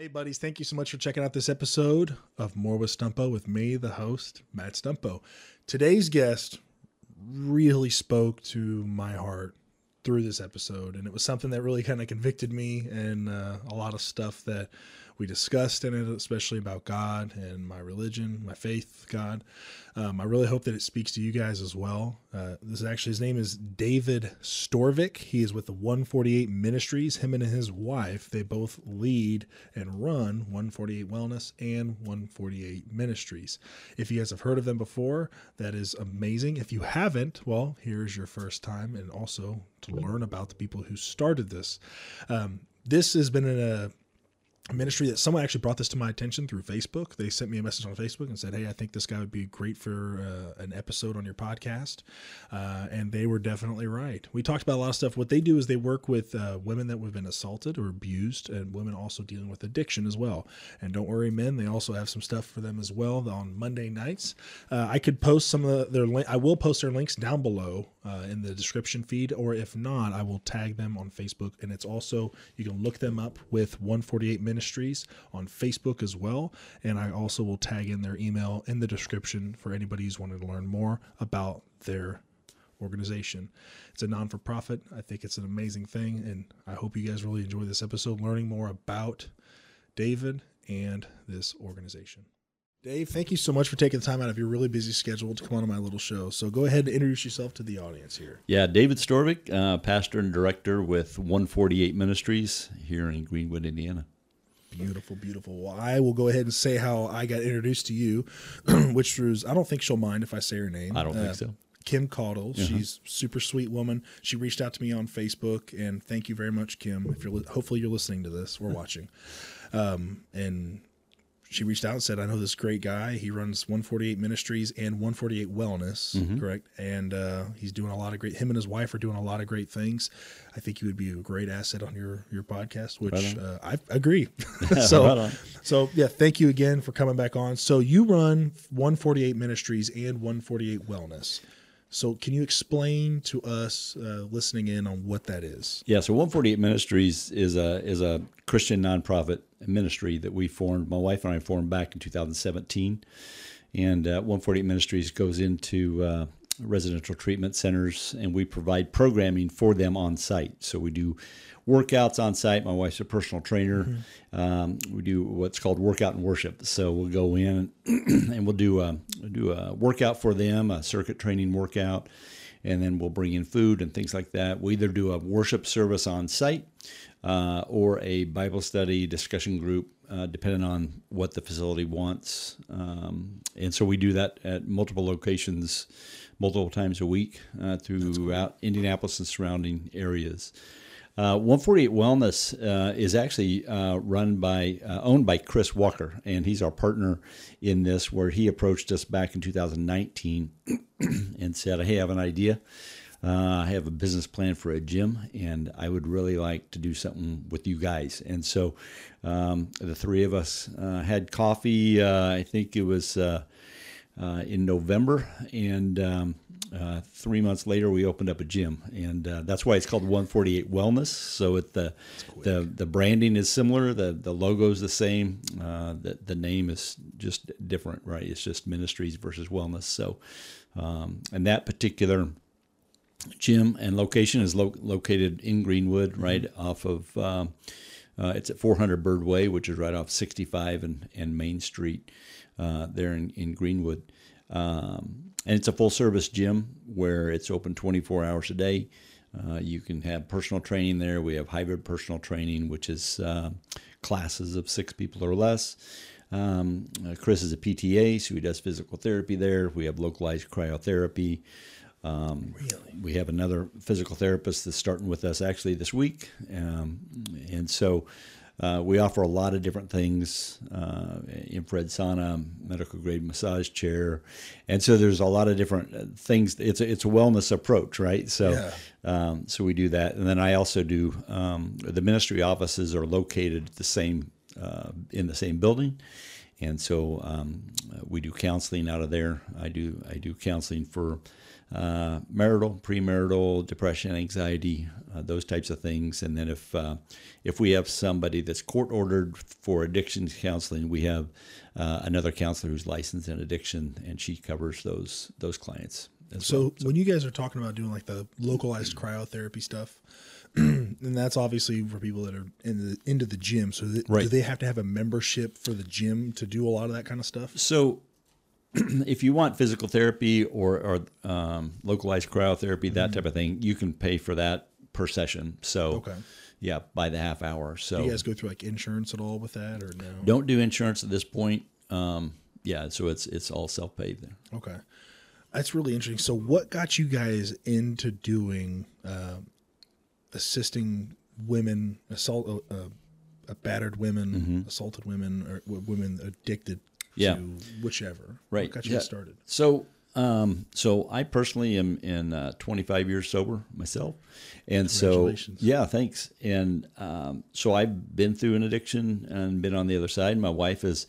Hey, buddies, thank you so much for checking out this episode of More with Stumpo with me, the host, Matt Stumpo. Today's guest really spoke to my heart through this episode, and it was something that really kind of convicted me and uh, a lot of stuff that we discussed in it, especially about God and my religion, my faith, God. Um, I really hope that it speaks to you guys as well. Uh, this is actually his name is David Storvik. He is with the 148 Ministries. Him and his wife, they both lead and run 148 Wellness and 148 Ministries. If you guys have heard of them before, that is amazing. If you haven't, well, here's your first time, and also to learn about the people who started this. Um, this has been in a ministry that someone actually brought this to my attention through Facebook. They sent me a message on Facebook and said, "Hey, I think this guy would be great for uh, an episode on your podcast," uh, and they were definitely right. We talked about a lot of stuff. What they do is they work with uh, women that have been assaulted or abused, and women also dealing with addiction as well. And don't worry, men, they also have some stuff for them as well on Monday nights. Uh, I could post some of their link. I will post their links down below uh, in the description feed, or if not, I will tag them on Facebook. And it's also you can look them up with 148 Ministries on Facebook as well. And I also will tag in their email in the description for anybody who's wanting to learn more about their organization. It's a non for profit. I think it's an amazing thing. And I hope you guys really enjoy this episode learning more about David and this organization. Dave, thank you so much for taking the time out of your really busy schedule to come on to my little show. So go ahead and introduce yourself to the audience here. Yeah, David Storvik, uh, pastor and director with 148 Ministries here in Greenwood, Indiana. Beautiful, beautiful. Well, I will go ahead and say how I got introduced to you, which was I don't think she'll mind if I say her name. I don't Uh, think so. Kim Caudle. She's super sweet woman. She reached out to me on Facebook, and thank you very much, Kim. If you're li- hopefully you're listening to this, we're watching. Um, and she reached out and said, "I know this great guy. He runs 148 Ministries and 148 Wellness, Mm-hmm. correct? And uh, he's doing a lot of great. Him and his wife are doing a lot of great things. I think he would be a great asset on your your podcast, which Right uh, I agree. so, Right so yeah, thank you again for coming back on. So you run 148 Ministries and 148 Wellness. So can you explain to us uh, listening in on what that is? Yeah, so 148 Ministries is a is a Christian nonprofit ministry that we formed. My wife and I formed back in 2017, and uh, 148 Ministries goes into uh, residential treatment centers, and we provide programming for them on site. So we do workouts on site. My wife's a personal trainer. Um, we do what's called workout and worship. So we'll go in and we'll do a, we'll do a workout for them, a circuit training workout, and then we'll bring in food and things like that. We either do a worship service on site uh, or a Bible study discussion group, uh, depending on what the facility wants. Um, and so we do that at multiple locations, multiple times a week uh, throughout Indianapolis and surrounding areas. Uh, 148 Wellness uh, is actually uh, run by, uh, owned by Chris Walker, and he's our partner in this. Where he approached us back in 2019 and said, "Hey, I have an idea. Uh, I have a business plan for a gym, and I would really like to do something with you guys." And so, um, the three of us uh, had coffee. Uh, I think it was uh, uh, in November, and um, uh, three months later, we opened up a gym, and uh, that's why it's called 148 Wellness. So it, the the the branding is similar, the the logo is the same, uh, the the name is just different, right? It's just Ministries versus Wellness. So, um, and that particular gym and location is lo- located in Greenwood, right off of. Um, uh, it's at 400 Bird Way, which is right off 65 and, and Main Street uh, there in, in Greenwood. Um, and it's a full service gym where it's open 24 hours a day. Uh, you can have personal training there. We have hybrid personal training, which is uh, classes of six people or less. Um, uh, Chris is a PTA, so he does physical therapy there. We have localized cryotherapy. Um, Really? we have another physical therapist that's starting with us actually this week, um, and so uh, we offer a lot of different things: uh, infrared sauna, medical grade massage chair, and so there's a lot of different uh, things. It's a, it's a wellness approach, right? So, Yeah. um, so we do that, and then I also do um, the ministry offices are located the same uh, in the same building. and so um, we do counseling out of there. I do I do counseling for uh, marital, premarital, depression, anxiety, uh, those types of things. And then if uh, if we have somebody that's court ordered for addiction counseling, we have uh, another counselor who's licensed in addiction, and she covers those those clients. So, well. when you guys are talking about doing like the localized cryotherapy stuff, and that's obviously for people that are in the, into the gym. So, th- do they have to have a membership for the gym to do a lot of that kind of stuff? So, if you want physical therapy or, or um, localized cryotherapy, that type of thing, you can pay for that per session. So, Okay. yeah, by the half hour. So, Do you guys go through like insurance at all with that, or no? don't do insurance at this point. Um, yeah, so it's it's all self paid there. Okay, that's really interesting. So, what got you guys into doing uh, assisting women, assault, uh, uh, battered women, assaulted women, or women addicted Mm-hmm. Yeah. to whichever? Right. Got you Yeah. started? So, um, so I personally am in uh, 25 years sober myself, and so yeah, thanks. And um, so I've been through an addiction and been on the other side. My wife has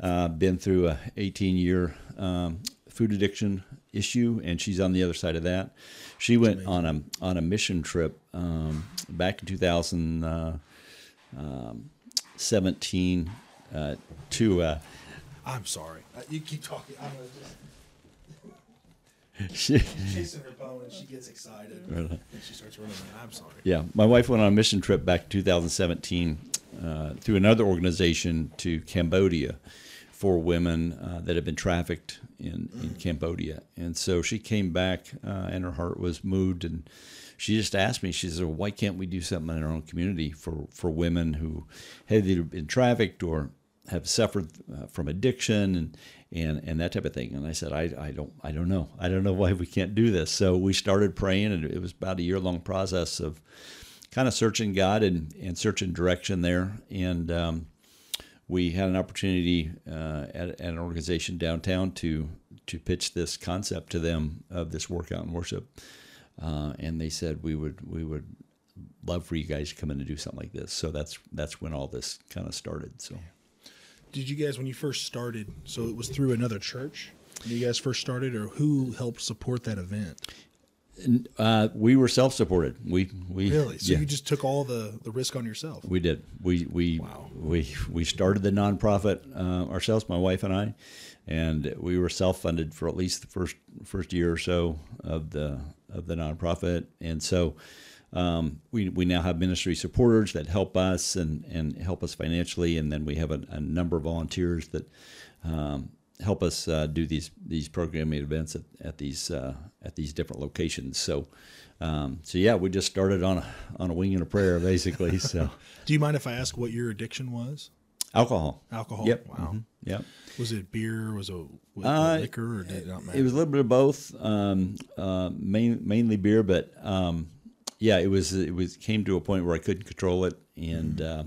uh, been through a 18 year um, food addiction issue, and she's on the other side of that. She went on a on a mission trip um, back in 2017 uh, to. I'm sorry. Uh, you keep talking. I'm gonna just she, chasing her bone, and she gets excited, and she starts running. around. I'm sorry. Yeah, my wife went on a mission trip back in 2017 uh, through another organization to Cambodia for women uh, that had been trafficked in, in Cambodia. And so she came back uh, and her heart was moved. And she just asked me, she said, well, why can't we do something in our own community for, for women who had either been trafficked or have suffered uh, from addiction and, and, and that type of thing. And I said, I, I don't, I don't know. I don't know why we can't do this. So we started praying and it was about a year long process of kind of searching God and, and searching direction there. And, um, we had an opportunity uh, at, at an organization downtown to to pitch this concept to them of this workout and worship, uh, and they said we would we would love for you guys to come in and do something like this. So that's that's when all this kind of started. So Did you guys, when you first started, so it was through another church? You guys first started, or who helped support that event? uh, we were self supported. We we Really? So yeah. you just took all the the risk on yourself? We did. We we Wow. we we started the nonprofit uh, ourselves, my wife and I, and we were self funded for at least the first first year or so of the of the nonprofit, and so. Um, we, we now have ministry supporters that help us and, and help us financially, and then we have a, a number of volunteers that um, help us uh, do these these programming events at, at these uh, at these different locations. So, um, so yeah, we just started on a on a wing and a prayer, basically. So, Do you mind if I ask what your addiction was? alcohol. Alcohol. Yep. Wow. Mhm. Yep. Was it beer? Was it was Uh, liquor, or did it not matter? It was a little bit of both. Um, uh, main, mainly beer, but um, yeah, it was it was came to a point where I couldn't control it, and uh,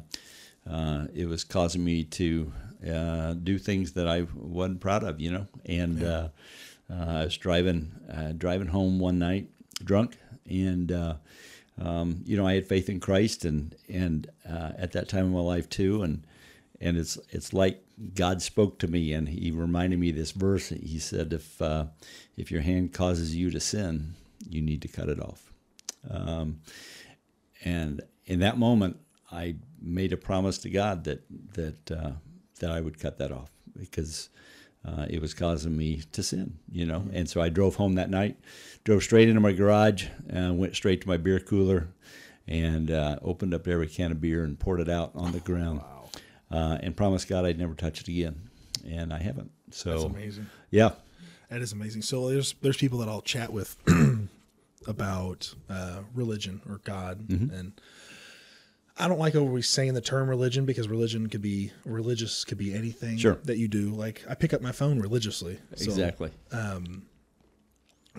uh, it was causing me to uh, do things that I wasn't proud of, you know. And uh, uh, I was driving uh, driving home one night drunk, and uh, um, you know I had faith in Christ, and and uh, at that time in my life too, and and it's it's like God spoke to me, and He reminded me of this verse. He said, "If uh, if your hand causes you to sin, you need to cut it off." Um, and in that moment, I made a promise to God that that uh, that I would cut that off because uh, it was causing me to sin, you know. And so I drove home that night, drove straight into my garage, and went straight to my beer cooler, and uh, opened up every can of beer and poured it out on the ground, uh, and promised God I'd never touch it again, and I haven't. So That's amazing. yeah, That is amazing. So there's there's people that I'll chat with about uh, religion or God, Mm-hmm. and I don't like always saying the term religion because religion could be religious could be anything Sure. that you do. Like I pick up my phone religiously, so- exactly.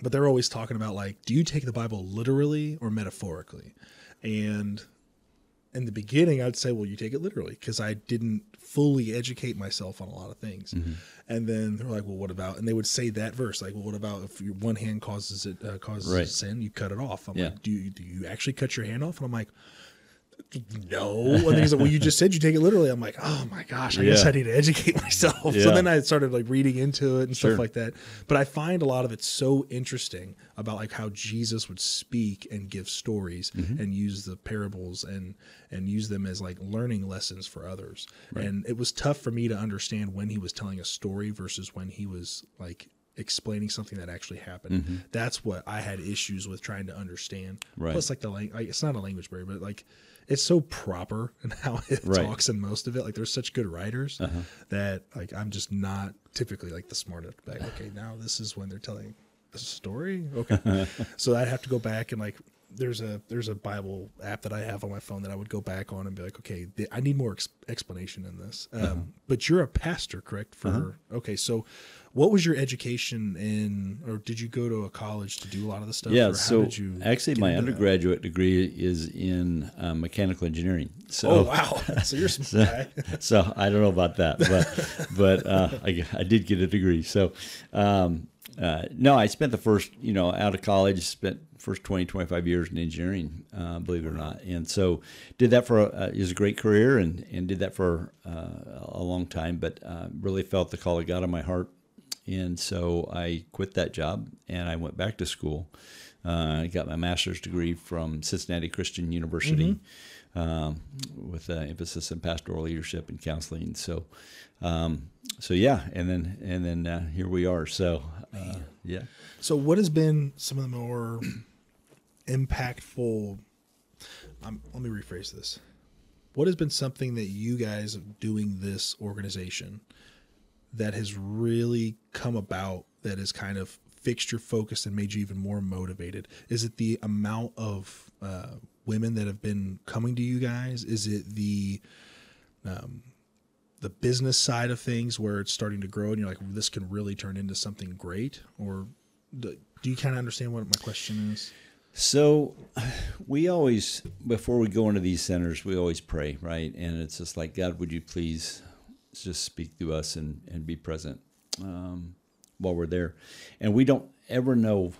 but they're always talking about like, do you take the Bible literally or metaphorically? And in the beginning, I'd say, well, you take it literally because I didn't fully educate myself on a lot of things. Mm-hmm. And then they're like, well, what about? And they would say that verse, like, well, what about if your one hand causes it uh, causes Right. sin, you cut it off? I'm Yeah. like, do you do you actually cut your hand off? And I'm like, no. And then he's like, well, you just said you take it literally. I'm like, oh my gosh, I guess I need to educate myself. So then I started like reading into it and Sure. stuff like that. But I find a lot of it so interesting about like how Jesus would speak and give stories Mm-hmm. and use the parables and and use them as like learning lessons for others. And it was tough for me to understand when he was telling a story versus when he was like explaining something that actually happened. That's what I had issues with trying to understand. Mm-hmm. Right. Plus like the language, it's not a language barrier, but like it's so proper in how it Right. Uh-huh. talks in most of it. Like there's such good writers that like I'm just not typically like the smartest. Like okay, now this is when they're telling a story. Okay, so I'd have to go back and like there's a there's a Bible app that I have on my phone that I would go back on and be like, okay, th- I need more ex- explanation in this. Um, Uh-huh. But you're a pastor, correct? For okay, so what was your education in, or did you go to a college to do a lot of the stuff? or Yeah, how so did you actually, my into that? undergraduate degree is in uh, mechanical engineering. So, Oh wow! So you're some guy. so I don't know about that, but but uh, I, I did get a degree. So um, uh, no, I spent the first you know out of college spent first 20, 25 years in engineering, uh, believe it or not, and so did that for a, uh, it was a great career and and did that for uh, a long time, but uh, really felt the call of God on my heart, and so I quit that job and I went back to school. Uh, I got my master's degree from Cincinnati Christian University um, with an emphasis in pastoral leadership and counseling. So, um, so yeah, and then and then uh, here we are. So, uh, yeah. So, what has been some of the more impactful? Um, let me rephrase this. What has been something that you guys doing this organization that has really come about that has kind of fixed your focus and made you even more motivated? Is it the amount of uh, women that have been coming to you guys? Is it the um, the business side of things where it's starting to grow and you're like, this can really turn into something great? Or do you kind of understand what my question is? So we always, before we go into these centers, we always pray, right? And it's just like, God, would you please just speak through us and, and be present um, while we're there? And we don't ever know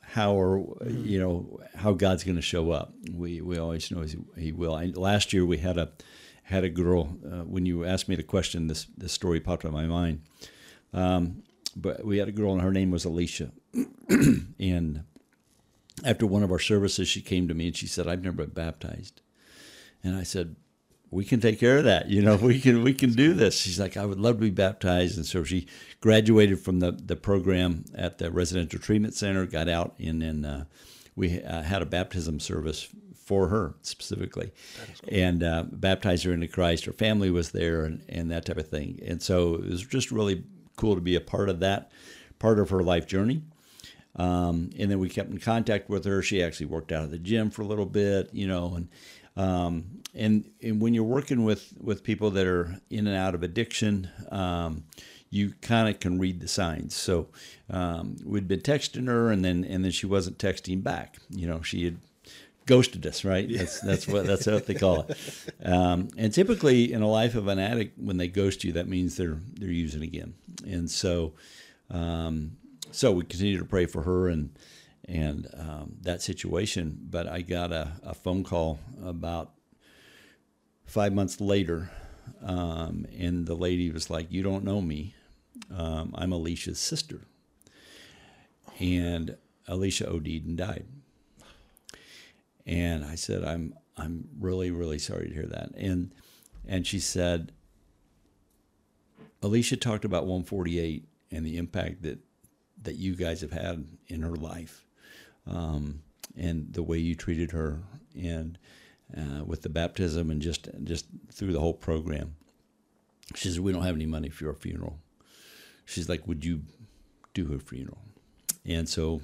how or you know how God's going to show up. We we always know he, he will. I, last year we had a had a girl. Uh, when you asked me the question, this this story popped in my mind. Um, but we had a girl, and her name was Alicia, and after one of our services, she came to me and she said, "I've never been baptized," and I said, "We can take care of that. You know, we can we can do this." She's like, "I would love to be baptized," and so she graduated from the the program at the residential treatment center, got out, and then uh, we uh, had a baptism service for her specifically, and uh, baptized her into Christ. Her family was there, and and that type of thing, and so it was just really cool to be a part of that part of her life journey. Um, and then we kept in contact with her. She actually worked out at the gym for a little bit, you know, and um, and and when you're working with with people that are in and out of addiction, um, you kind of can read the signs. So um, we'd been texting her, and then and then she wasn't texting back. You know, she had ghosted us, right? That's that's what that's what they call it. Um, and typically, in a life of an addict, when they ghost you, that means they're they're using again. And so, um, so we continue to pray for her and and um, that situation. But I got a, a phone call about five months later, um, and the lady was like, "You don't know me. Um, I'm Alicia's sister." And Alicia OD'd and died. And I said, "I'm I'm really really sorry to hear that." And and she said, Alicia talked about 148 and the impact that that you guys have had in her life, um, and the way you treated her, and uh, with the baptism, and just just through the whole program. She says, "We don't have any money for your funeral." She's like, "Would you do her funeral?" And so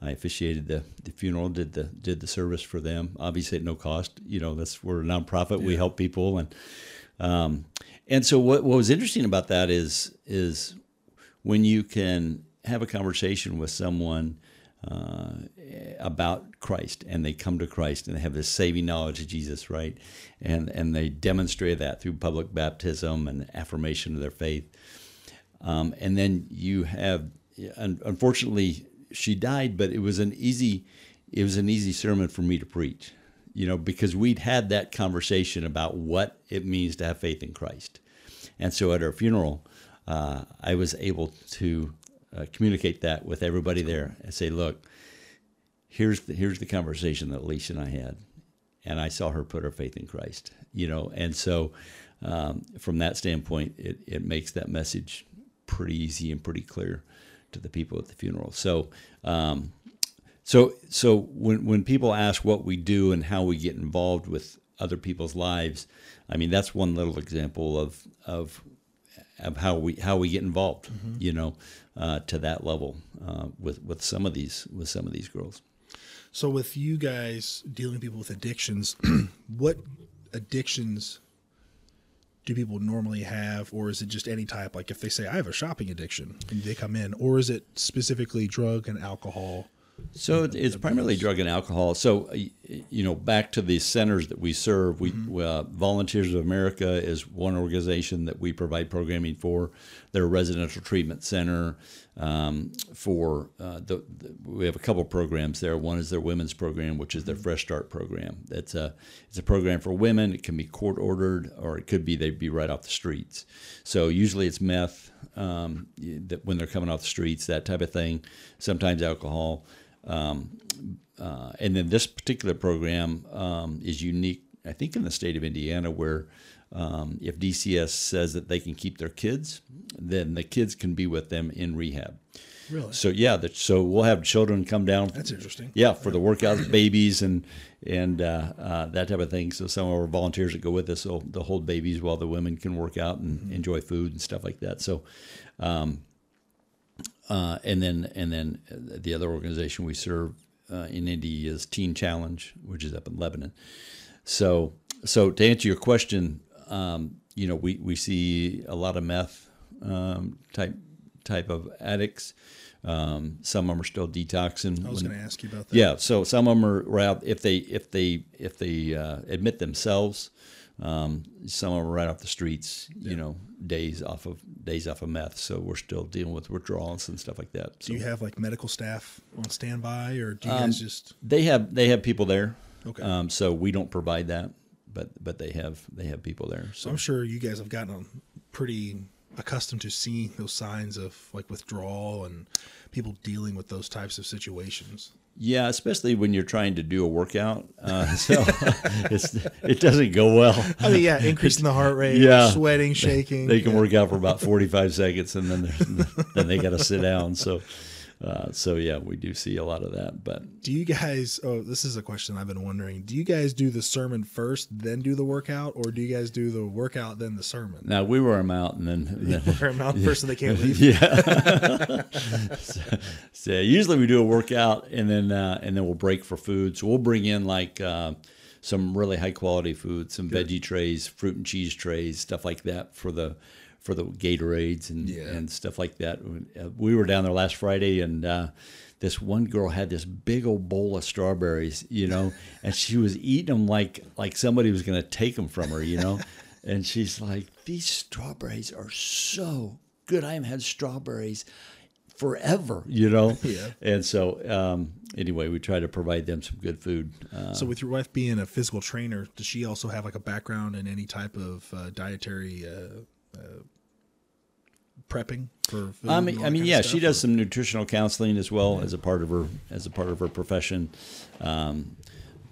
I officiated the, the funeral, did the did the service for them. Obviously at no cost. You know, that's we're a nonprofit. We help people and um, and so what what was interesting about that is is when you can have a conversation with someone uh, about Christ and they come to Christ and they have this saving knowledge of Jesus, right? And and they demonstrate that through public baptism and affirmation of their faith. Um, and then you have, unfortunately, she died, but it was an easy, it was an easy sermon for me to preach. you know, because we'd had that conversation about what it means to have faith in Christ. And so at her funeral, uh, I was able to uh, communicate that with everybody there and say, look, here's the, here's the conversation that Alicia and I had. And I saw her put her faith in Christ, you know, and so um, from that standpoint, it, it makes that message pretty easy and pretty clear to the people at the funeral. So, um, so, so when when people ask what we do and how we get involved with other people's lives, I mean that's one little example of of of how we how we get involved, mm-hmm. you know, uh, to that level uh, with with some of these with some of these girls. So, with you guys dealing with people with addictions, what addictions do people normally have, or is it just any type? Like if they say I have a shopping addiction and they come in, or is it specifically drug and alcohol? So it's primarily drug and alcohol. So, you know, back to the centers that we serve, we mm-hmm. uh, Volunteers of America is one organization that we provide programming for. They're residential treatment center um, for uh, the, the, We have a couple programs there. One is their women's program, which is their mm-hmm. Fresh Start program. That's a it's a program for women. It can be court ordered, or it could be they'd be right off the streets. So usually it's meth um, that when they're coming off the streets, that type of thing. Sometimes alcohol. Um, uh, and then this particular program um, is unique, I think, in the state of Indiana, where um, if DCS says that they can keep their kids, then the kids can be with them in rehab. Really? So yeah, the, so we'll have children come down. That's interesting. Yeah, for the workouts, babies, and and uh, uh, that type of thing. So some of our volunteers that go with us, will they'll hold babies while the women can work out and mm-hmm. enjoy food and stuff like that. So, um, uh, and then and then the other organization we serve uh, in Indy is Teen Challenge, which is up in Lebanon. So so to answer your question, um, you know we, we see a lot of meth um, type type of addicts. Um, some of them are still detoxing. I was going to ask you about that. Yeah, so some of them are out if they if they if they uh, admit themselves um, some of them are right off the streets, you know, days off of days off of meth. So we're still dealing with withdrawals and stuff like that. So, do you have like medical staff on standby, or do you um, guys just? They have they have people there. Okay. Um, so we don't provide that, but but they have they have people there. So I'm sure you guys have gotten pretty accustomed to seeing those signs of like withdrawal and people dealing with those types of situations. Yeah, especially when you're trying to do a workout, uh, so it doesn't go well. I mean, yeah, increasing the heart rate, yeah, sweating, shaking. They can yeah. work out for about 45 seconds, and then then they got to sit down. So uh, so yeah, we do see a lot of that. But do you guys? Oh, this is a question I've been wondering. Do you guys do the sermon first, then do the workout, or do you guys do the workout then the sermon? Now we wear them out, and then, then wear them out first, so they can't leave. Yeah. so, so, usually we do a workout, and then uh, and then we'll break for food. So we'll bring in like. Uh, some really high quality food, some Good. veggie trays, fruit and cheese trays, stuff like that for the for the Gatorades and yeah. and stuff like that. Uh, we were down there last Friday, and uh, this one girl had this big old bowl of strawberries, you know, and she was eating them like like somebody was going to take them from her, you know. and she's like, "These strawberries are so good. I haven't had strawberries." forever, you know. Yeah. And so, um, anyway, we try to provide them some good food. Uh, so, with your wife being a physical trainer, does she also have like a background in any type of uh, dietary uh, uh, prepping for food I mean, I mean yeah, she does some nutritional counseling as well yeah. as a part of her as a part of her profession. Um,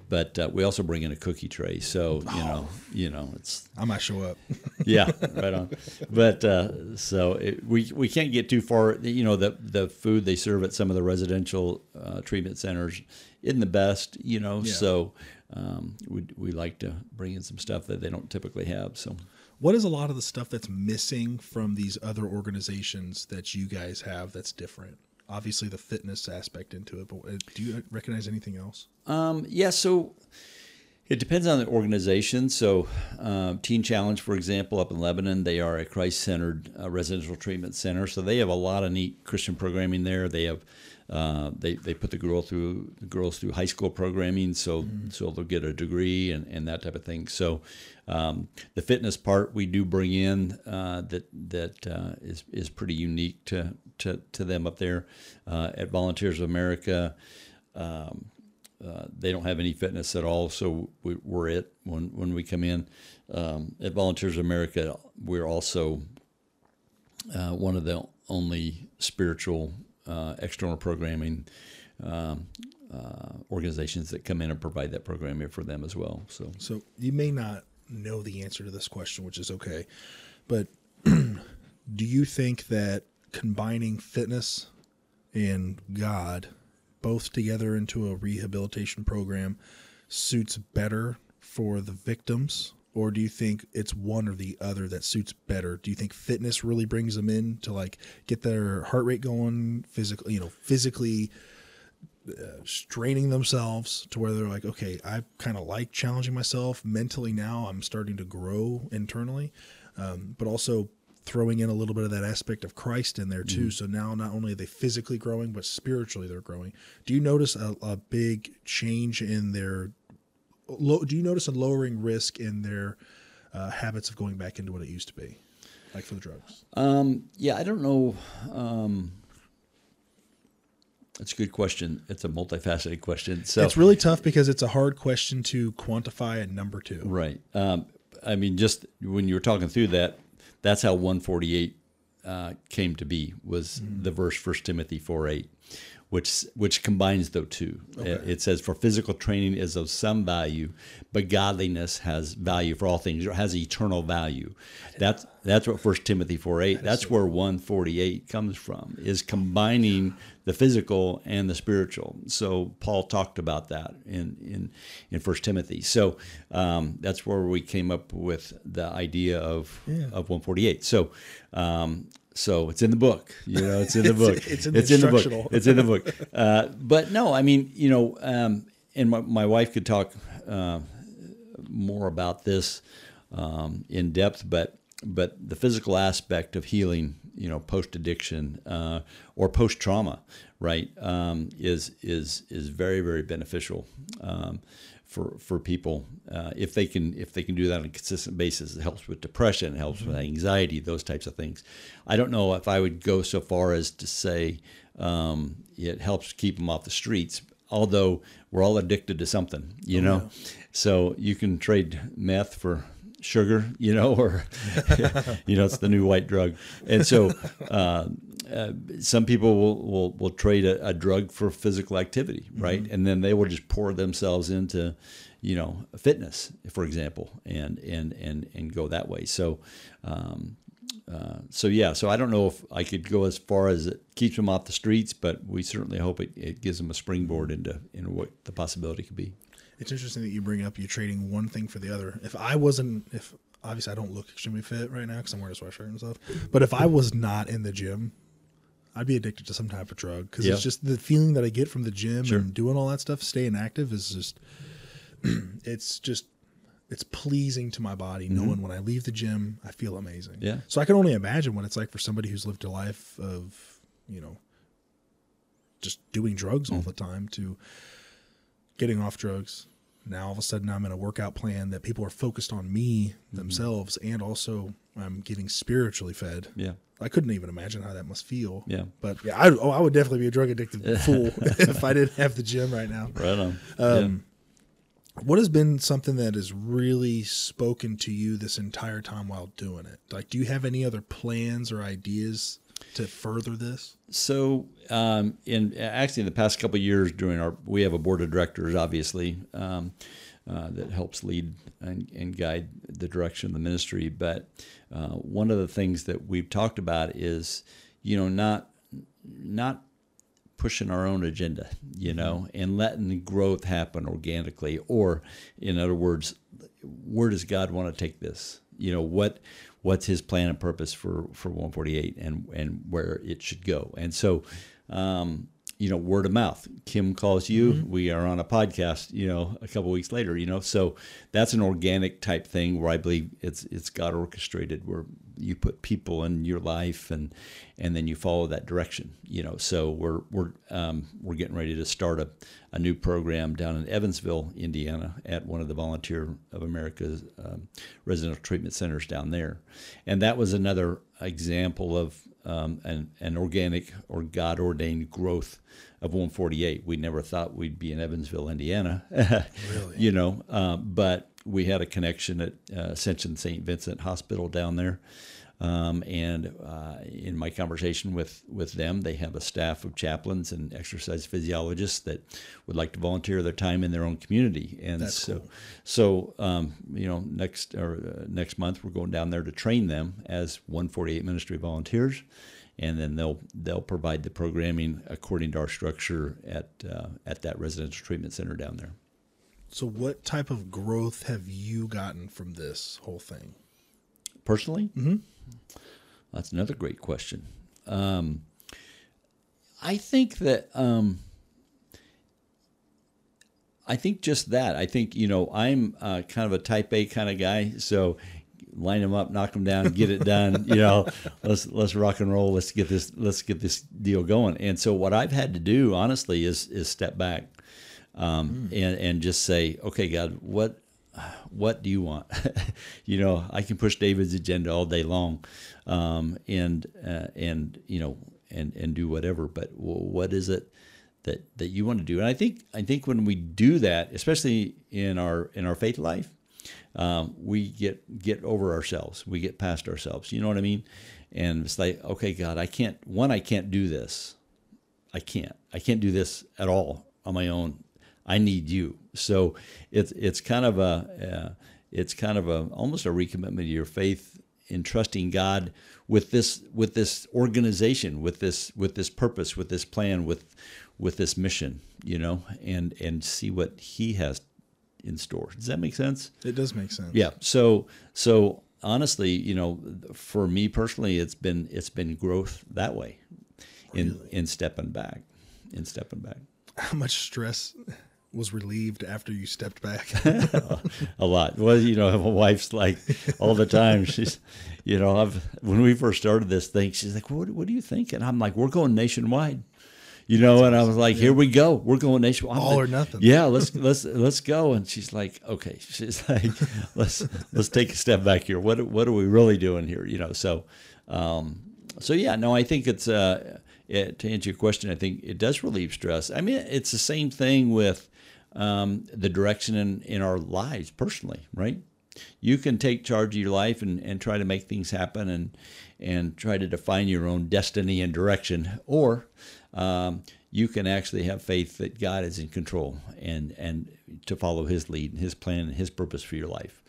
but uh, we also bring in a cookie tray, so you oh. know, you know, it's. I might show up. yeah, right on. But uh, so it, we we can't get too far. You know, the the food they serve at some of the residential uh, treatment centers isn't the best. You know, yeah. so um, we we like to bring in some stuff that they don't typically have. So what is a lot of the stuff that's missing from these other organizations that you guys have that's different? Obviously, the fitness aspect into it, but uh, do you recognize anything else? Um, yeah, so it depends on the organization. So, uh, Teen Challenge, for example, up in Lebanon, they are a Christ-centered uh, residential treatment center. So they have a lot of neat Christian programming there. They have uh, they, they put the girl through the girls through high school programming, so mm-hmm. so they'll get a degree and, and that type of thing. So um, the fitness part we do bring in uh, that that uh, is is pretty unique to to, to them up there uh, at Volunteers of America. Um, uh, they don't have any fitness at all, so we, we're it when when we come in. Um, at Volunteers of America, we're also uh, one of the only spiritual uh, external programming um, uh, organizations that come in and provide that programming for them as well. So, So you may not know the answer to this question, which is okay, but do you think that combining fitness and God both together into a rehabilitation program suits better for the victims? Or do you think it's one or the other that suits better? Do you think fitness really brings them in to like get their heart rate going, physically, you know, physically straining themselves to where they're like, okay, I kind of like challenging myself mentally now. I'm starting to grow internally, um, but also throwing in a little bit of that aspect of Christ in there too. So now not only are they physically growing, but spiritually they're growing. Do you notice a, a big change in their? Lo, do you notice a lowering risk in their uh, habits of going back into what it used to be, like for the drugs? um, yeah, I don't know. Um, that's a good question. It's a multifaceted question. So it's really tough because it's a hard question to quantify a number to. Right. Um, I mean, just when you were talking through that, that's how 148 uh, came to be. Was the verse First Timothy 4 8, which which combines the two. It, it says, "For physical training is of some value, but godliness has value for all things. It has eternal value." That's that's what First Timothy 4 8. That's where 148 comes from. Is combining the physical and the spiritual. So Paul talked about that in in in First Timothy. So um, that's where we came up with the idea of of 148. So. Um, so it's in the book, you know. It's in the book. it's in the the book. instructional. It's in the book. Uh, but no, I mean, you know, um, and my, my wife could talk uh, more about this um, in depth, but but the physical aspect of healing, you know, post addiction uh, or post trauma, right, um, is is is very very beneficial. Um, for, for people, uh, if they can if they can do that on a consistent basis, it helps with depression, it helps with anxiety, those types of things. I don't know if I would go so far as to say um, it helps keep them off the streets, although we're all addicted to something, you know. So you can trade meth for sugar, you know, or you know, it's the new white drug. And so uh, uh, some people will, will, will trade a, a drug for physical activity, right? And then they will just pour themselves into, you know, fitness, for example, and and and and go that way. So. Um, uh, so yeah, so I don't know if I could go as far as it keeps them off the streets, but we certainly hope it, it gives them a springboard into into what the possibility could be. It's interesting that you bring up you trading one thing for the other. If I wasn't, if obviously I don't look extremely fit right now because I'm wearing a sweatshirt and stuff, but if I was not in the gym, I'd be addicted to some type of drug because Yeah. it's just the feeling that I get from the gym Sure. and doing all that stuff, staying active is just, it's just, it's pleasing to my body knowing when I leave the gym, I feel amazing. Mm-hmm. Yeah. So I can only imagine what it's like for somebody who's lived a life of, you know, just doing drugs Mm. all the time to getting off drugs. Now all of a sudden I'm in a workout plan that people are focused on me Mm-hmm. themselves and also I'm getting spiritually fed. Yeah, I couldn't even imagine how that must feel. Yeah. But yeah, I, oh, I would definitely be a drug addicted fool if I didn't have the gym right now. right on. Um, What has been something that has really spoken to you this entire time while doing it? Like, do you have any other plans or ideas to further this? So, um, in actually, in the past couple years, during our we have a board of directors, obviously, um, uh, that helps lead and, and guide the direction of the ministry. But uh, one of the things that we've talked about is, you know, not not pushing our own agenda, you know, and letting growth happen organically. Or, in other words, where does God want to take this? You know, what what's His plan and purpose for for 148 and and where it should go? And so, um, you know, word of mouth. Kim calls you. We are on a podcast. You know, a couple weeks later. You know, so that's an organic type thing where I believe it's it's God orchestrated, where you put people in your life and and then you follow that direction. You know, so we're we're um, we're getting ready to start a, a new program down in Evansville, Indiana, at one of the Volunteer of America's um, residential treatment centers down there, and that was another example of um, an, an organic or God ordained growth of 148. We never thought we'd be in Evansville, Indiana. Really? You know, uh, but we had a connection at uh, Ascension St. Vincent Hospital down there. Um, and uh, in my conversation with, with them, they have a staff of chaplains and exercise physiologists that would like to volunteer their time in their own community. And That's so, cool. so um, you know, next or uh, next month we're going down there to train them as 148 ministry volunteers, and then they'll they'll provide the programming according to our structure at uh, at that residential treatment center down there. So, what type of growth have you gotten from this whole thing? Personally, mm-hmm. that's another great question. Um, I think that um, I think just that. I think you know I'm uh, kind of a Type A kind of guy, so line them up, knock them down, get it done. you know, let's let's rock and roll. Let's get this let's get this deal going. And so what I've had to do, honestly, is is step back um, and and just say, okay, God, what what do you want? you know, I can push David's agenda all day long, um, and uh, and you know, and and do whatever. But what is it that that you want to do? And I think I think when we do that, especially in our in our faith life, um, we get get over ourselves. We get past ourselves. You know what I mean? And it's like, okay, God, I can't. One, I can't do this. I can't. I can't do this at all on my own. I need you. So it's it's kind of a uh, it's kind of a almost a recommitment to your faith in trusting God with this with this organization, with this with this purpose, with this plan, with with this mission, you know, and and see what He has in store. Does that make sense? It does make sense. Yeah. So so honestly, you know, for me personally, it's been it's been growth that way, in in stepping back, in stepping back. How much stress was relieved after you stepped back? a lot. Well, you know, my wife's like all the time. She's, you know, I've when we first started this thing, she's like, "What, what do you think?" And I'm like, "We're going nationwide." You know, and I was like, "Here we go. We're going nationwide." All or nothing. Yeah, let's let's let's go. And she's like, "Okay." She's like, "Let's let's take a step back here. What what are we really doing here?" You know. So, um, so yeah, no, I think it's uh, it, to answer your question. I think it does relieve stress. I mean, it's the same thing with um, the direction in, in our lives personally, right? You can take charge of your life and, and try to make things happen and and try to define your own destiny and direction, or um, you can actually have faith that God is in control and and to follow His lead and His plan and His purpose for your life.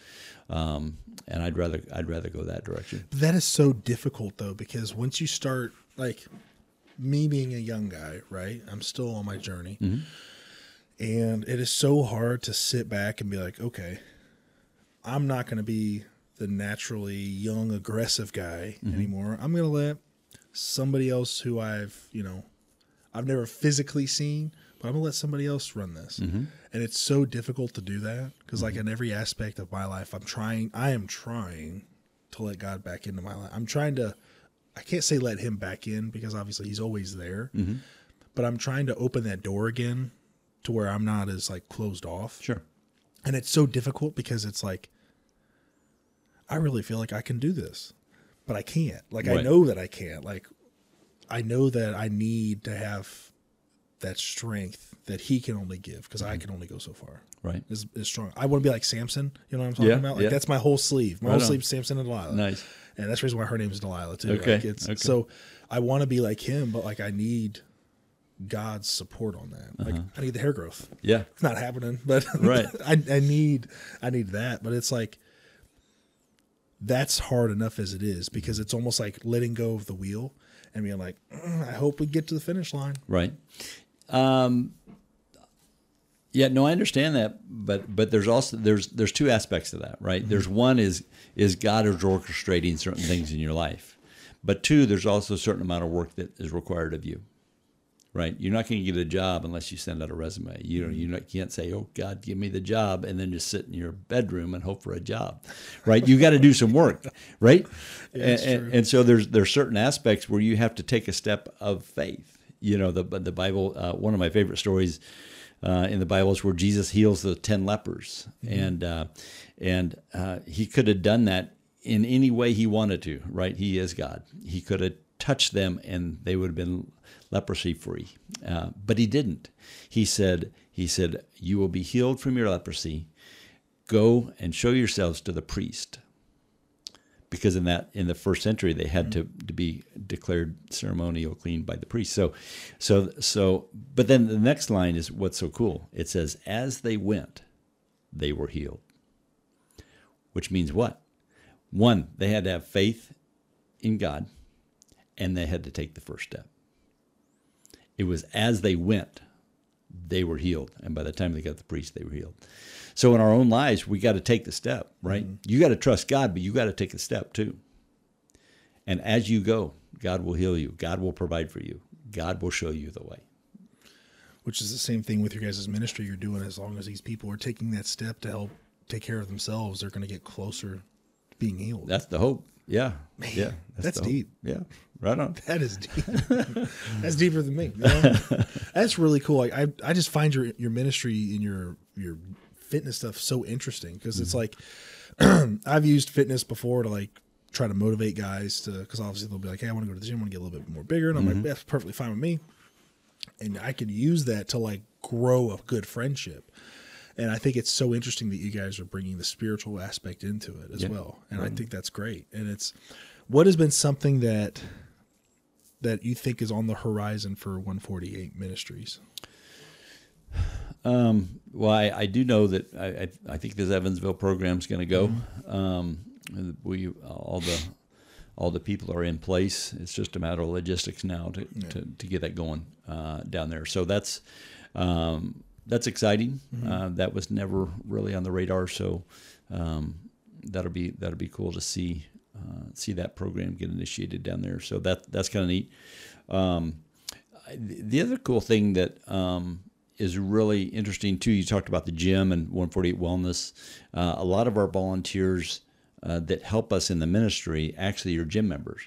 Um, and I'd rather I'd rather go that direction. that is so difficult though, because once you start like me being a young guy, right? I'm still on my journey. And it is so hard to sit back and be like, okay, I'm not going to be the naturally young, aggressive guy mm-hmm. anymore. I'm going to let somebody else who I've, you know, I've never physically seen, but I'm going to let somebody else run this. Mm-hmm. And it's so difficult to do that because, like, mm-hmm. in every aspect of my life, I'm trying, I am trying to let God back into my life. I'm trying to, I can't say let him back in because obviously he's always there, but I'm trying to open that door again to where I'm not as like closed off. Sure. And it's so difficult because it's like, I really feel like I can do this, but I can't. Like, I know that I can't. Like, I know that I need to have that strength that he can only give because I can only go so far. Right. Is, is strong. I want to be like Samson. You know what I'm talking Yeah, about? Like yeah. that's my whole sleeve. My Right whole on. sleeve, Samson and Delilah. Nice. And that's the reason why her name is Delilah too. Okay, Like it's, okay. So I want to be like him, but like I need God's support on that. Like I need the hair growth. Yeah. It's not happening, but Uh-huh. Right. I, I need I need that. But it's like that's hard enough as it is because it's almost like letting go of the wheel and being like, "Mm, I hope we get to the finish line. Right. Um, yeah, no, I understand that, but but there's also there's there's two aspects to that, right? There's one is is God is orchestrating certain things in your life, but two, there's also a certain amount of work that is required of you, right? You're not going to get a job unless you send out a resume. You know, you can't say, "Oh God, give me the job," and then just sit in your bedroom and hope for a job, right? You got to do some work, right? and, true. and so there's there's certain aspects where you have to take a step of faith. You know, the the Bible. Uh, one of my favorite stories uh, in the Bible is where Jesus heals the ten lepers, and uh, and uh, he could have done that in any way he wanted to. Right? He is God. He could have touched them and they would have been leprosy free. Uh, but he didn't. He said, he said, you will be healed from your leprosy. Go and show yourselves to the priest. Because in that in the first century they had to, to be declared ceremonial clean by the priest. So so so but then the next line is what's so cool. It says, As they went, they were healed. Which means what? One, they had to have faith in God and they had to take the first step. It was as they went, they were healed. And by the time they got the priest, they were healed. So in our own lives, we got to take the step, right? Mm-hmm. You got to trust God, but you got to take a step too. And as you go, God will heal you. God will provide for you. God will show you the way. Which is the same thing with your guys' ministry you're doing. As long as these people are taking that step to help take care of themselves, they're going to get closer to being healed. That's the hope. Yeah. Man, yeah. That's, that's deep. Yeah. Right on. That is deep. that's deeper than me. You know? that's really cool. I, I, I just find your your ministry and your your fitness stuff so interesting because mm-hmm. it's like I've used fitness before to like try to motivate guys to because obviously they'll be like, hey, I want to go to the gym, I want to get a little bit more bigger, and I'm mm-hmm. like, that's perfectly fine with me. And I could use that to like grow a good friendship. And I think it's so interesting that you guys are bringing the spiritual aspect into it as yeah. well. And I think that's great. And it's what has been something that that you think is on the horizon for 148 Ministries? Um, well, I, I, do know that I, I, I, think this Evansville program is going to go. Mm-hmm. Um, we all the all the people are in place. It's just a matter of logistics now to, yeah. to, to, get that going uh, down there. So that's um, that's exciting. Mm-hmm. Uh, that was never really on the radar. So um, that'll be that'll be cool to see uh, see that program get initiated down there. So that that's kind of neat. Um, the other cool thing that um, is really interesting too. You talked about the gym and 148 Wellness. Uh, a lot of our volunteers uh, that help us in the ministry actually are gym members.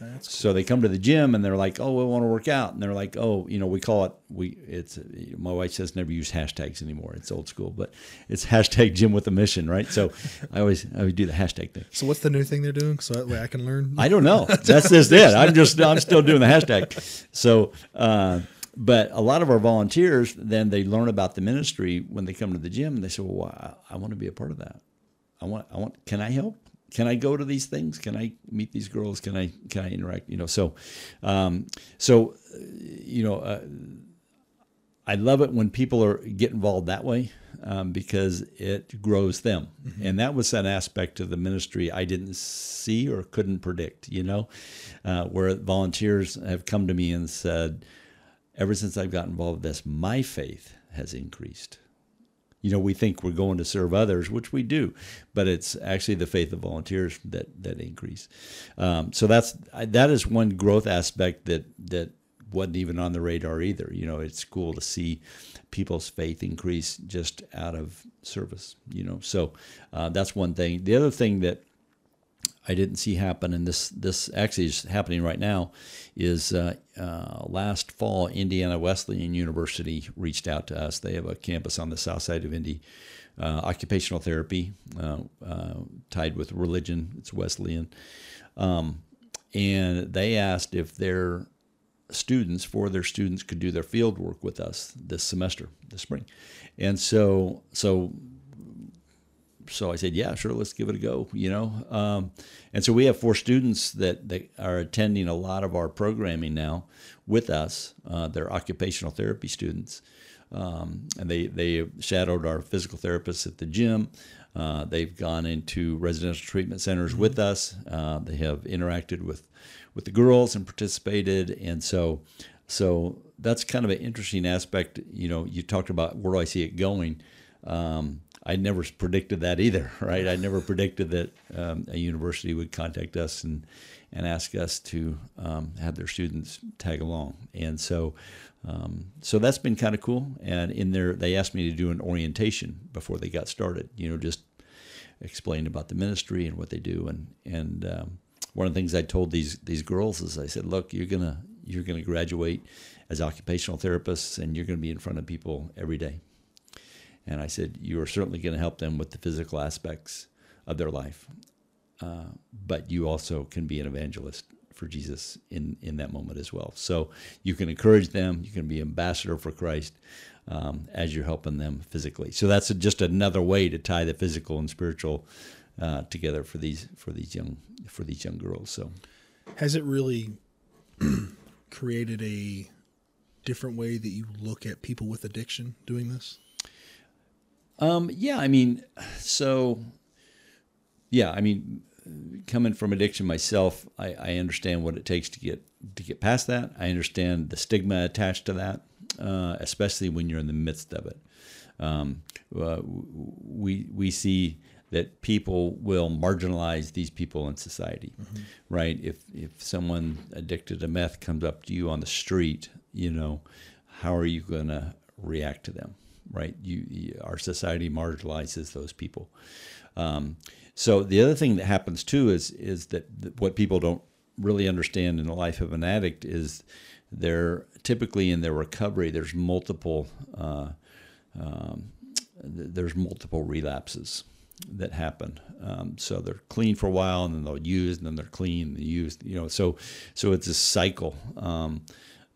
That's cool. So they come to the gym and they're like, "Oh, we want to work out," and they're like, "Oh, you know, we call it we." It's my wife says never use hashtags anymore. It's old school, but it's hashtag gym with a mission, right? So I always I would do the hashtag thing. So what's the new thing they're doing? So that way I can learn. I don't know. That's just it. I'm just I'm still doing the hashtag. So. Uh, but a lot of our volunteers then they learn about the ministry when they come to the gym and they say, "Well, I, I want to be a part of that. I want, I want. Can I help? Can I go to these things? Can I meet these girls? Can I, can I interact? You know, so, um, so, you know, uh, I love it when people are get involved that way um, because it grows them, mm-hmm. and that was an aspect of the ministry I didn't see or couldn't predict. You know, uh, where volunteers have come to me and said ever since I've got involved with this, my faith has increased. You know, we think we're going to serve others, which we do, but it's actually the faith of volunteers that that increase. Um, so that's that is one growth aspect that that wasn't even on the radar either. You know, it's cool to see people's faith increase just out of service. You know, so uh, that's one thing. The other thing that I didn't see happen, and this this actually is happening right now, is uh, uh, last fall Indiana Wesleyan University reached out to us. They have a campus on the south side of Indy, uh, occupational therapy uh, uh, tied with religion. It's Wesleyan, um, and they asked if their students, four of their students, could do their field work with us this semester, this spring, and so so so I said, yeah, sure, let's give it a go, you know. Um, and so we have four students that, that are attending a lot of our programming now with us. Uh, they're occupational therapy students. Um, and they, they shadowed our physical therapists at the gym. Uh, they've gone into residential treatment centers mm-hmm. with us. Uh, they have interacted with, with the girls and participated. And so, so that's kind of an interesting aspect. You know, you talked about where do I see it going. Um, I never predicted that either, right? I never predicted that um, a university would contact us and and ask us to um, have their students tag along, and so um, so that's been kind of cool. And in there, they asked me to do an orientation before they got started. You know, just explain about the ministry and what they do, and and um, one of the things I told these these girls is I said, look, you're gonna you're gonna graduate as occupational therapists, and you're gonna be in front of people every day and I said, You are certainly going to help them with the physical aspects of their life. Uh, but you also can be an evangelist for Jesus in in that moment as well. So you can encourage them. You can be ambassador for Christ. Um, as you're helping them physically, so that's a, just another way to tie the physical and spiritual uh, together for these for these young for these young girls. So, has it really created a different way that you look at people with addiction doing this? Um, yeah, I mean, so yeah, I mean, coming from addiction myself, I, I, understand what it takes to get to get past that. I understand the stigma attached to that, uh, especially when you're in the midst of it. Um, uh, we we see that people will marginalize these people in society, mm-hmm. right? If if someone addicted to meth comes up to you on the street, you know, how are you going to react to them, right? You, our society marginalizes those people. Um, so the other thing that happens too is is that what people don't really understand in the life of an addict is they're typically in their recovery. There's multiple uh, um, there's multiple relapses that happen. Um, so they're clean for a while, and then they'll use, and then they're clean and use. You know, so so it's a cycle um,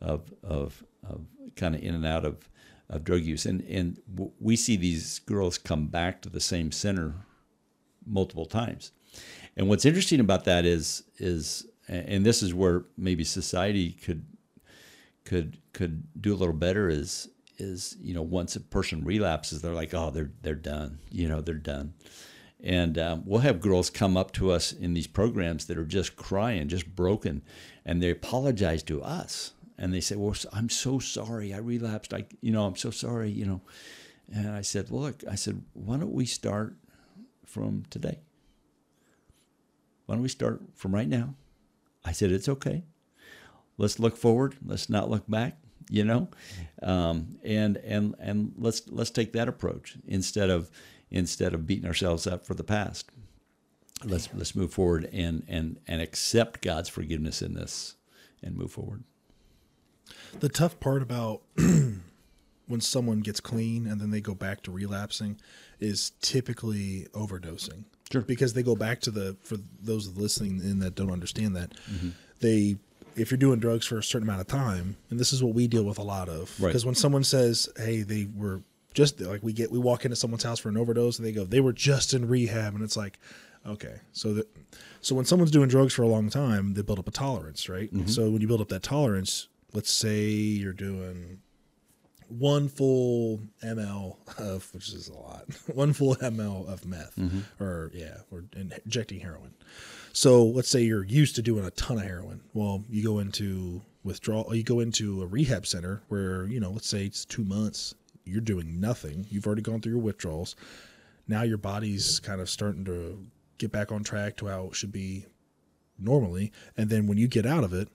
of of, of kind of in and out of, of drug use, and and we see these girls come back to the same center multiple times. And what's interesting about that is is and this is where maybe society could could could do a little better is is you know once a person relapses they're like oh they're they're done you know they're done. And um, we'll have girls come up to us in these programs that are just crying just broken and they apologize to us and they say well i'm so sorry. I relapsed. I you know i'm so sorry you know. And i said well look i said why don't we start from today? Why don't we start from right now? I said it's okay. Let's look forward. Let's not look back you know, um, and and and let's let's take that approach instead of instead of beating ourselves up for the past. Let's let's move forward and and and accept God's forgiveness in this and move forward. The tough part about when someone gets clean and then they go back to relapsing is typically overdosing. Sure. Because they go back to the for those listening in that don't understand that, mm-hmm. they if you're doing drugs for a certain amount of time, and this is what we deal with a lot of, because right. when someone says, "Hey, they were just like we get we walk into someone's house for an overdose and they go they were just in rehab and it's like okay so that so when someone's doing drugs for a long time they build up a tolerance right mm-hmm. so when you build up that tolerance let's say you're doing one full ml of which is a lot one full ml of meth mm-hmm. or yeah or injecting heroin so let's say you're used to doing a ton of heroin. Well, you go into withdrawal, you go into a rehab center where, you know, let's say it's two months, you're doing nothing. You've already gone through your withdrawals. Now your body's kind of starting to get back on track to how it should be normally. And then when you get out of it,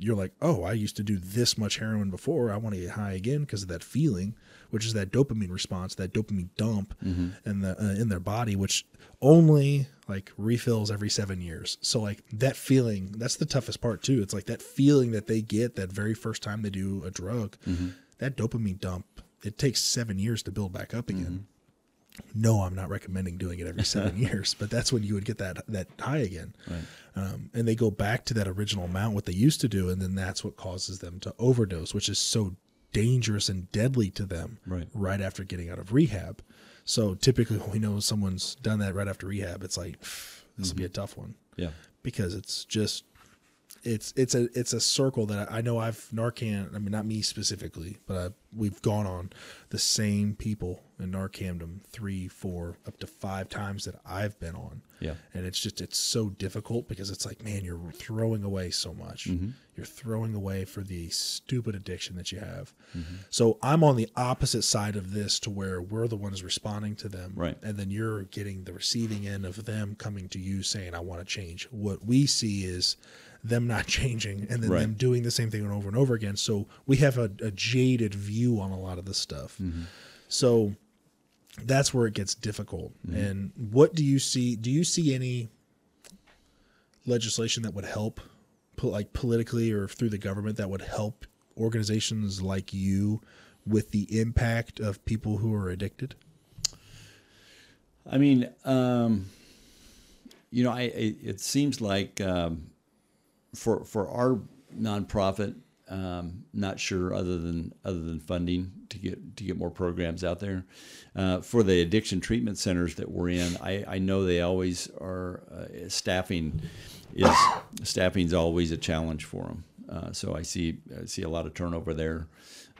you're like, oh, I used to do this much heroin before. I want to get high again because of that feeling, which is that dopamine response, that dopamine dump mm-hmm. in the uh, in their body, which only like refills every seven years. So like that feeling, that's the toughest part too. It's like that feeling that they get that very first time they do a drug, mm-hmm. that dopamine dump. It takes seven years to build back up again. Mm-hmm no, I'm not recommending doing it every seven years, but that's when you would get that that high again. Right. Um, and they go back to that original amount what they used to do, and then that's what causes them to overdose, which is so dangerous and deadly to them right, right after getting out of rehab. So typically, when we know someone's done that right after rehab, it's like this will mm-hmm. be a tough one. Yeah, because it's just it's it's a it's a circle that I know I've Narcan. I mean, not me specifically, but I, we've gone on the same people in Narcandom three, four, up to five times that I've been on. Yeah, and it's just it's so difficult because it's like, man, you're throwing away so much. Mm-hmm. You're throwing away for the stupid addiction that you have. Mm-hmm. So I'm on the opposite side of this to where we're the ones responding to them, right? And then you're getting the receiving end of them coming to you saying, "I want to change." What we see is them not changing and then right. them doing the same thing over and over again. So we have a, a jaded view on a lot of this stuff. Mm-hmm. So that's where it gets difficult. Mm-hmm. And what do you see? Do you see any legislation that would help, put like politically or through the government, that would help organizations like you with the impact of people who are addicted? I mean, um, you know, I, it, it seems like um, for for our nonprofit, um, not sure other than other than funding to get to get more programs out there. Uh, for the addiction treatment centers that we're in, I, I know they always are uh, staffing is staffing's always a challenge for them. Uh, so I see I see a lot of turnover there,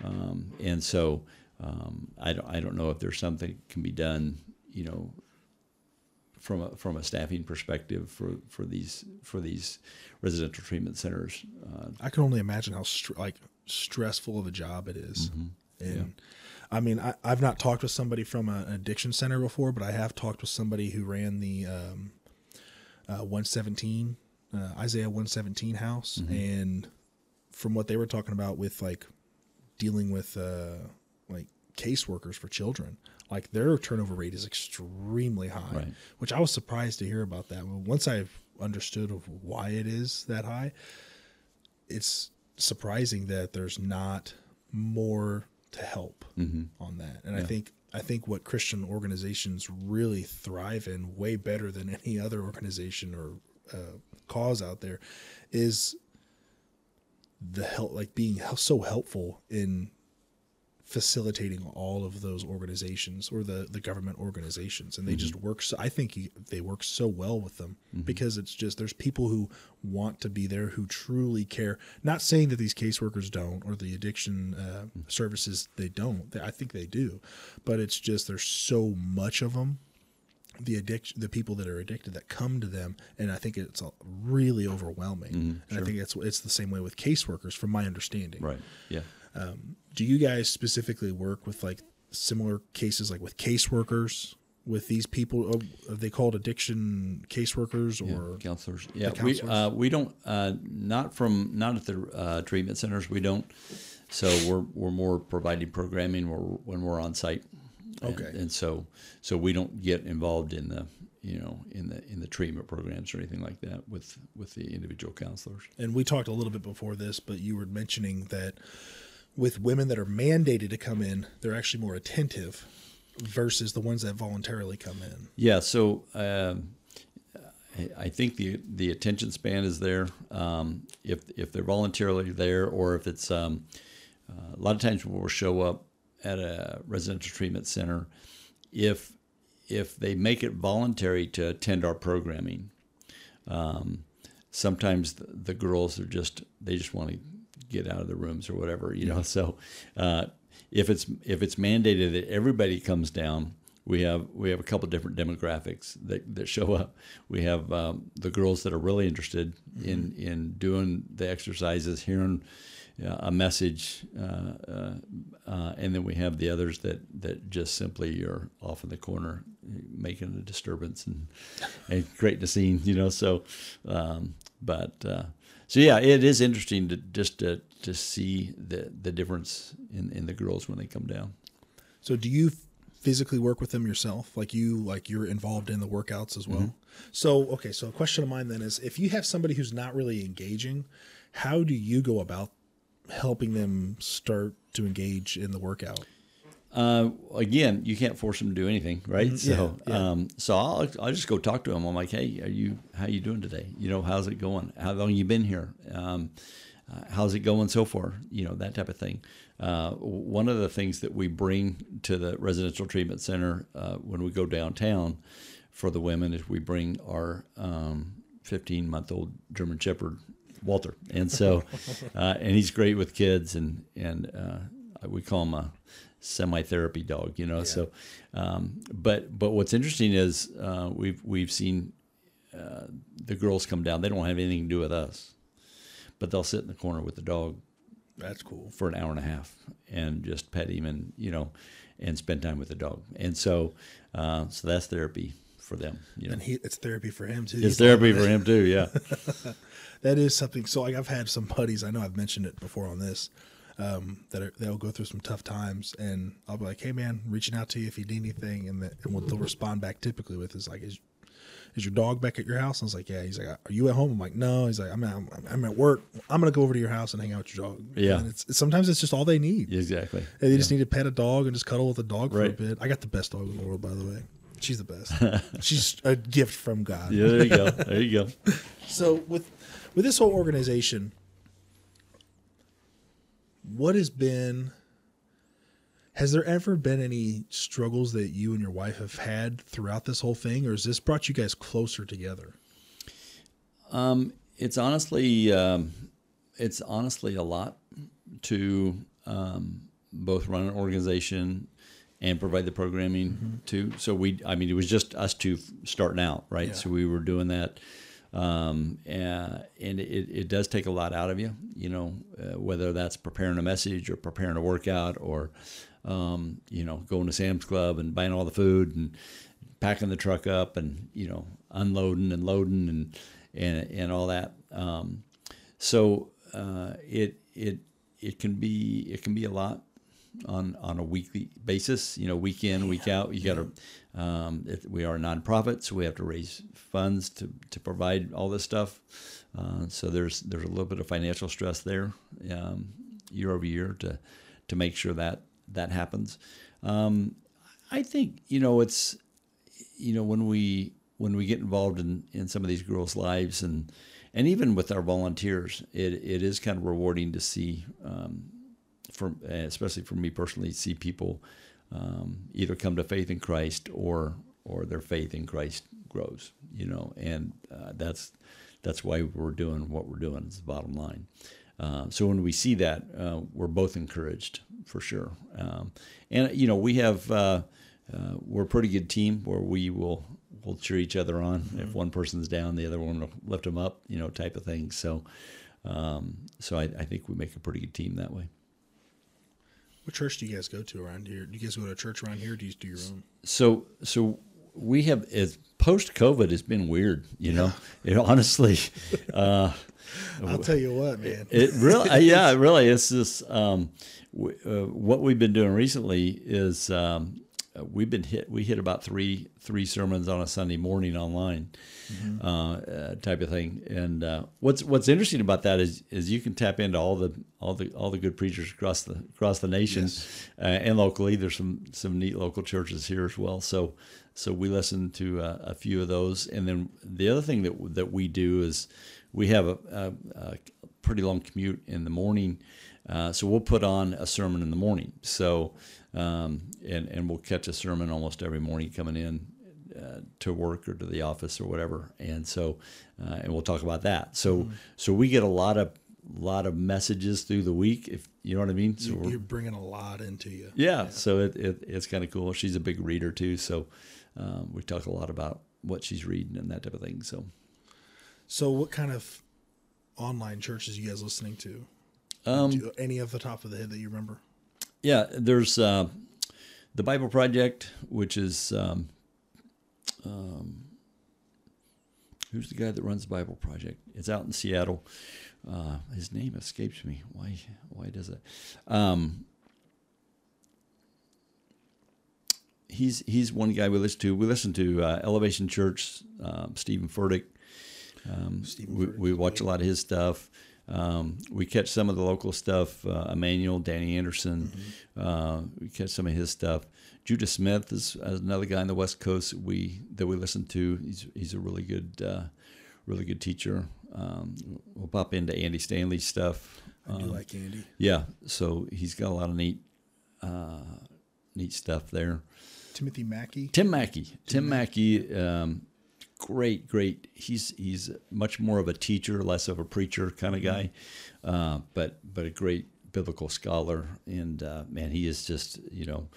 um, and so um, I don't I don't know if there's something that can be done, you know, from a from a staffing perspective for, for these for these residential treatment centers. Uh, I can only imagine how str- like stressful of a job it is. And I mean, I, I've not talked with somebody from a, an addiction center before, but I have talked with somebody who ran the um, uh, 117 uh, Isaiah 117 house, and from what they were talking about with like dealing with uh, like caseworkers for children, like their turnover rate is extremely high, Right. which I was surprised to hear about that. Once I've understood of why it is that high, it's surprising that there's not more to help on that. And I think I think what Christian organizations really thrive in way better than any other organization or uh, cause out there is the help like being so helpful in facilitating all of those organizations or the the government organizations. And they mm-hmm. just work so i think you- they work so well with them mm-hmm. because it's just there's people who want to be there who truly care. Not saying that these caseworkers don't or the addiction uh, mm-hmm. services they don't. They- i think they do. But it's just there's so much of them the addiction the people that are addicted that come to them. And i think it's really overwhelming. And i think it's it's the same way with caseworkers from my understanding. Right. Yeah. Um, do you guys specifically work with like similar cases like with caseworkers with these people are they called addiction caseworkers or counselors. Yeah, we uh, we don't uh, not from not at the uh, treatment centers. We don't. So we're we're more providing programming when we're, on site. And, Okay. And so so we don't get involved in the you know in the in the treatment programs or anything like that with with the individual counselors. and we talked a little bit before this but you were mentioning that with women that are mandated to come in they're actually more attentive versus the ones that voluntarily come in Yeah, so um, I, think the the attention span is there. Um, if if they're voluntarily there, or if it's um, uh, a lot of times we'll show up at a residential treatment center, if if they make it voluntary to attend our programming, um, sometimes the, the girls are just they just want to get out of the rooms or whatever, you know. So uh, if it's if it's mandated that everybody comes down, we have we have a couple different demographics that, that show up. We have um, the girls that are really interested in in doing the exercises, hearing uh, a message, uh, uh, uh, and then we have the others that, that just simply are off in the corner making a disturbance and and creating a scene, you know. So, um, but uh, so yeah, it is interesting to just to, to see the the difference in, in the girls when they come down. So do you physically work with them yourself? Like you like you're involved in the workouts as well? Mm-hmm. So okay, so a question of mine then is if you have somebody who's not really engaging, how do you go about helping them start to engage in the workout? Uh, again, you can't force them to do anything, right? So, Mm-hmm. yeah. Um, so I'll I'll just go talk to them. I'm like, hey, are you how you doing today? You know, how's it going? How long you been here? Um, uh, how's it going so far? You know, that type of thing. Uh, one of the things that we bring to the residential treatment center uh, when we go downtown for the women is we bring our um, 15 month old German Shepherd Walter, and so uh, and he's great with kids, and and uh, we call him a semi therapy dog, you know. So, um, but but what's interesting is uh, we've we've seen uh, the girls come down. They don't have anything to do with us, but they'll sit in the corner with the dog That's cool. for an hour and a half and just pet him and you know and spend time with the dog. And so uh, so that's therapy for them. You know, And he it's therapy for him too. it's therapy for him too. Yeah. that is something. So like I've had some buddies. I know I've mentioned it before on this. Um, that are, they'll go through some tough times, and I'll be like, "Hey, man, reaching out to you if you need anything." And, that, and what they'll respond back typically with is like, "Is is your dog back at your house?" I was like, "Yeah." He's like, "Are you at home?" I'm like, "No." He's like, "I'm at, I'm at work. I'm gonna go over to your house and hang out with your dog." Yeah. And it's sometimes it's just all they need. exactly. And they just need to pet a dog and just cuddle with a dog for Right. a bit. I got the best dog in the world, by the way. She's the best. She's a gift from God. Yeah, there you go. There you go. So with with this whole organization, what has been has there ever been any struggles that you and your wife have had throughout this whole thing, or has this brought you guys closer together? Um, it's honestly, um, it's honestly a lot to um, both run an organization and provide the programming Mm-hmm. too. So we, I mean, it was just us two starting out, right? Yeah. So we were doing that, um, and, and it, it does take a lot out of you, you know, uh, whether that's preparing a message or preparing a workout or, um, you know, going to Sam's Club and buying all the food and packing the truck up and you know unloading and loading and and and all that. Um, so uh, it it it can be it can be a lot on on a weekly basis. You know, week in week out. You got to. Um, we are a nonprofit, so we have to raise funds to to provide all this stuff. Uh, so there's there's a little bit of financial stress there um, year over year to to make sure that that happens. Um, I think you know it's you know when we when we get involved in, in some of these girls' lives and and even with our volunteers, it, it is kind of rewarding to see, um, for especially for me personally, see people um, either come to faith in Christ or or their faith in Christ grows. You know, and uh, that's that's why we're doing what we're doing. It's the bottom line. Uh, so when we see that, uh, we're both encouraged for sure. Um, and you know, we have uh, uh, we're a pretty good team where we will will cheer each other on. If one person's down, the other one will lift them up. You know, type of thing. So, um, so I, I think we make a pretty good team that way. What church do you guys go to around here? Do you guys go to a church around here? Or do you do your own? So so we have it's post COVID it's been weird. You know, it honestly. Uh, I'll tell you what, man. It really, uh, yeah, it really. It's just um, w- uh, what we've been doing recently is um, uh, we've been hit. We hit about three three sermons on a Sunday morning online, uh, uh, type of thing. And uh, what's what's interesting about that is is you can tap into all the all the all the good preachers across the across the nation uh, and locally. There's some some neat local churches here as well. So so we listen to uh, a few of those, and then the other thing that that we do is we have a, a, a pretty long commute in the morning, uh, so we'll put on a sermon in the morning. So um, and and we'll catch a sermon almost every morning coming in uh, to work or to the office or whatever, and so uh, and we'll talk about that. So so we get a lot of lot of messages through the week, if you know what I mean. So we're- You're bringing a lot into you. yeah, so it, it it's kind of cool. She's a big reader too, so um, we talk a lot about what she's reading and that type of thing. So So, what kind of online churches you guys listening to? um, Do- any of the top of the head that you remember? Yeah, there's uh, the Bible Project, which is um, um, who's the guy that runs the Bible Project? It's out in Seattle. Uh, his name escapes me. Why? Why does it? Um, he's he's one guy we listen to. We listen to uh, Elevation Church, um, Stephen Furtick. Um, Stephen we, we watch a lot of his stuff. Um, we catch some of the local stuff. Uh, Emmanuel, Danny Anderson. Uh, we catch some of his stuff. Judah Smith is, another guy on the West Coast that we that we listen to. He's he's a really good uh, really good teacher. Um, we'll pop into Andy Stanley's stuff. I do Um, like Andy. yeah, so he's got a lot of neat uh, neat stuff there. Timothy Mackie. Tim Mackie. Tim Mackie, um, great, great. He's he's much more of a teacher, less of a preacher kind of guy, uh, but but a great biblical scholar. And uh, man, he is just you know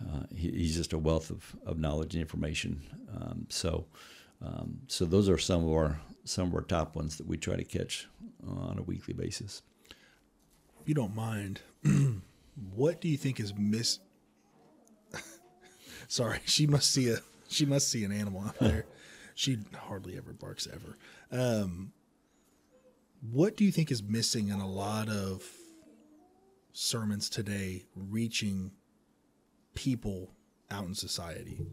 uh, he, he's just a wealth of, of knowledge and information. Um, so um, so those are some of our some of our top ones that we try to catch on a weekly basis. If you don't mind, what do you think is miss? Sorry, she must see a she must see an animal out there. She hardly ever barks ever. Um, what do you think is missing in a lot of sermons today, reaching people out in society?